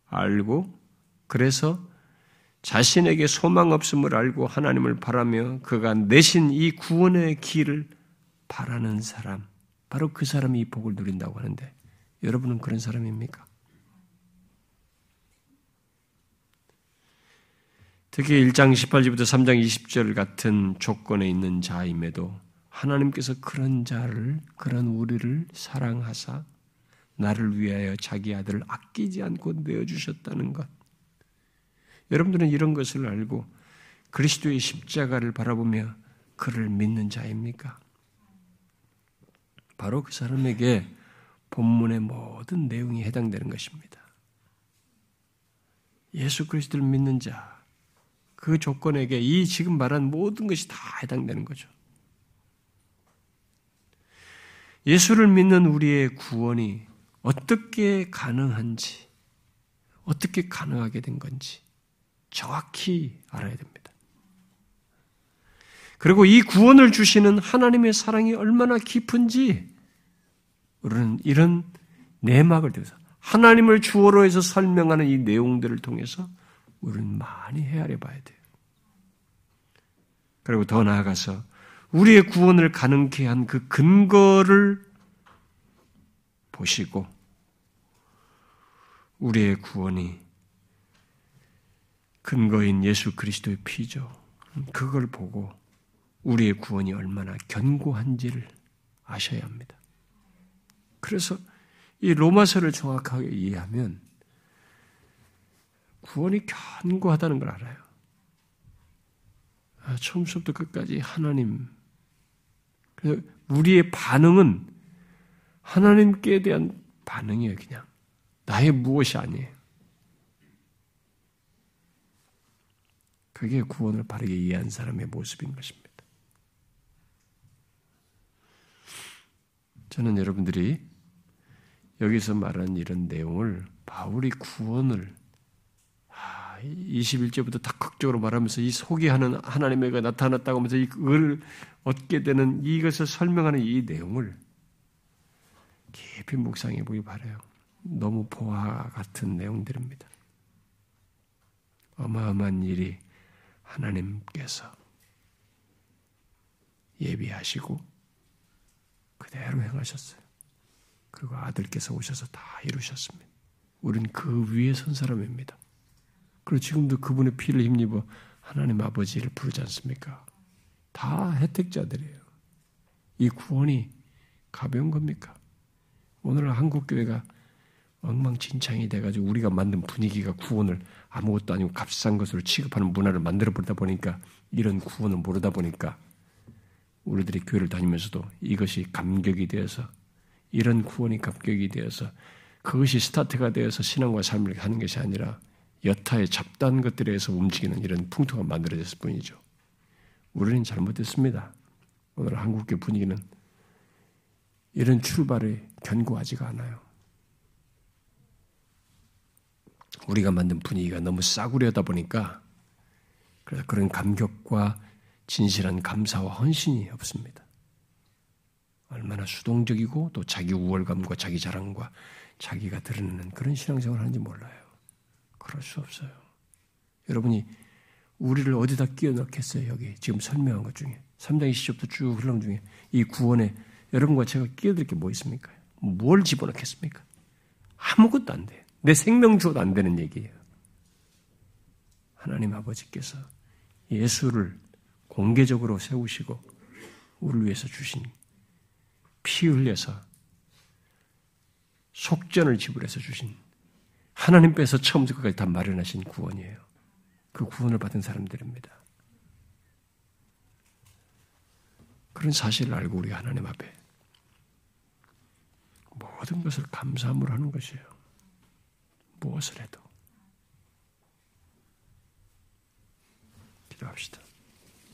알고 그래서 자신에게 소망 없음을 알고 하나님을 바라며 그가 내신 이 구원의 길을 바라는 사람, 바로 그 사람이 이 복을 누린다고 하는데 여러분은 그런 사람입니까? 특히 1장 18절부터 3장 20절 같은 조건에 있는 자임에도 하나님께서 그런 자를, 그런 우리를 사랑하사 나를 위하여 자기 아들을 아끼지 않고 내어주셨다는 것. 여러분들은 이런 것을 알고 그리스도의 십자가를 바라보며 그를 믿는 자입니까? 바로 그 사람에게 본문의 모든 내용이 해당되는 것입니다. 예수 그리스도를 믿는 자, 그 조건에게 이 지금 말한 모든 것이 다 해당되는 거죠. 예수를 믿는 우리의 구원이 어떻게 가능한지, 어떻게 가능하게 된 건지 정확히 알아야 됩니다. 그리고 이 구원을 주시는 하나님의 사랑이 얼마나 깊은지 우리는 이런 내막을 통해서 하나님을 주어로 해서 설명하는 이 내용들을 통해서 우리는 많이 헤아려 봐야 돼요. 그리고 더 나아가서 우리의 구원을 가능케 한 그 근거를 보시고 우리의 구원이 근거인 예수 그리스도의 피죠. 그걸 보고 우리의 구원이 얼마나 견고한지를 아셔야 합니다. 그래서 이 로마서를 정확하게 이해하면 구원이 견고하다는 걸 알아요. 아, 처음부터 끝까지 하나님. 우리의 반응은 하나님께 대한 반응이에요, 그냥. 나의 무엇이 아니에요. 그게 구원을 바르게 이해한 사람의 모습인 것입니다. 저는 여러분들이 여기서 말하는 이런 내용을 바울이 구원을 21제부터 아, 다 극적으로 말하면서 이 소개하는 하나님의 나타났다고 하면서 이걸 얻게 되는 이것을 설명하는 이 내용을 깊이 묵상해 보기 바래요. 너무 보화 같은 내용들입니다. 어마어마한 일이 하나님께서 예비하시고 그대로 행하셨어요. 그리고 아들께서 오셔서 다 이루셨습니다. 우리는 그 위에 선 사람입니다. 그리고 지금도 그분의 피를 힘입어 하나님 아버지를 부르지 않습니까? 다 혜택자들이에요. 이 구원이 가벼운 겁니까? 오늘 한국교회가 엉망진창이 돼가지고 우리가 만든 분위기가 구원을 아무것도 아니고 값싼 것으로 취급하는 문화를 만들어 버리다 보니까 이런 구원을 모르다 보니까 우리들이 교회를 다니면서도 이것이 감격이 되어서 이런 구원이 감격이 되어서 그것이 스타트가 되어서 신앙과 삶을 하는 것이 아니라 여타의 잡다한 것들에 서 움직이는 이런 풍토가 만들어졌을 뿐이죠. 우리는 잘못했습니다. 오늘 한국의 분위기는 이런 출발이 견고하지가 않아요. 우리가 만든 분위기가 너무 싸구려다 보니까 그래서 그런 감격과 진실한 감사와 헌신이 없습니다. 얼마나 수동적이고 또 자기 우월감과 자기 자랑과 자기가 드러내는 그런 신앙생활을 하는지 몰라요. 그럴 수 없어요. 여러분이 우리를 어디다 끼워 넣겠어요, 여기. 지금 설명한 것 중에. 3장 20절부터 쭉 흘러온 중에 이 구원에 여러분과 제가 끼어들 게 뭐 있습니까? 뭘 집어넣겠습니까? 아무것도 안 돼요. 내 생명 주어도 안 되는 얘기예요. 하나님 아버지께서 예수를 공개적으로 세우시고 우리를 위해서 주신 피 흘려서 속전을 지불해서 주신 하나님께서 처음부터 끝까지 다 마련하신 구원이에요. 그 구원을 받은 사람들입니다. 그런 사실을 알고 우리가 하나님 앞에 모든 것을 감사함으로 하는 것이에요. 무엇을 해도. 기도합시다.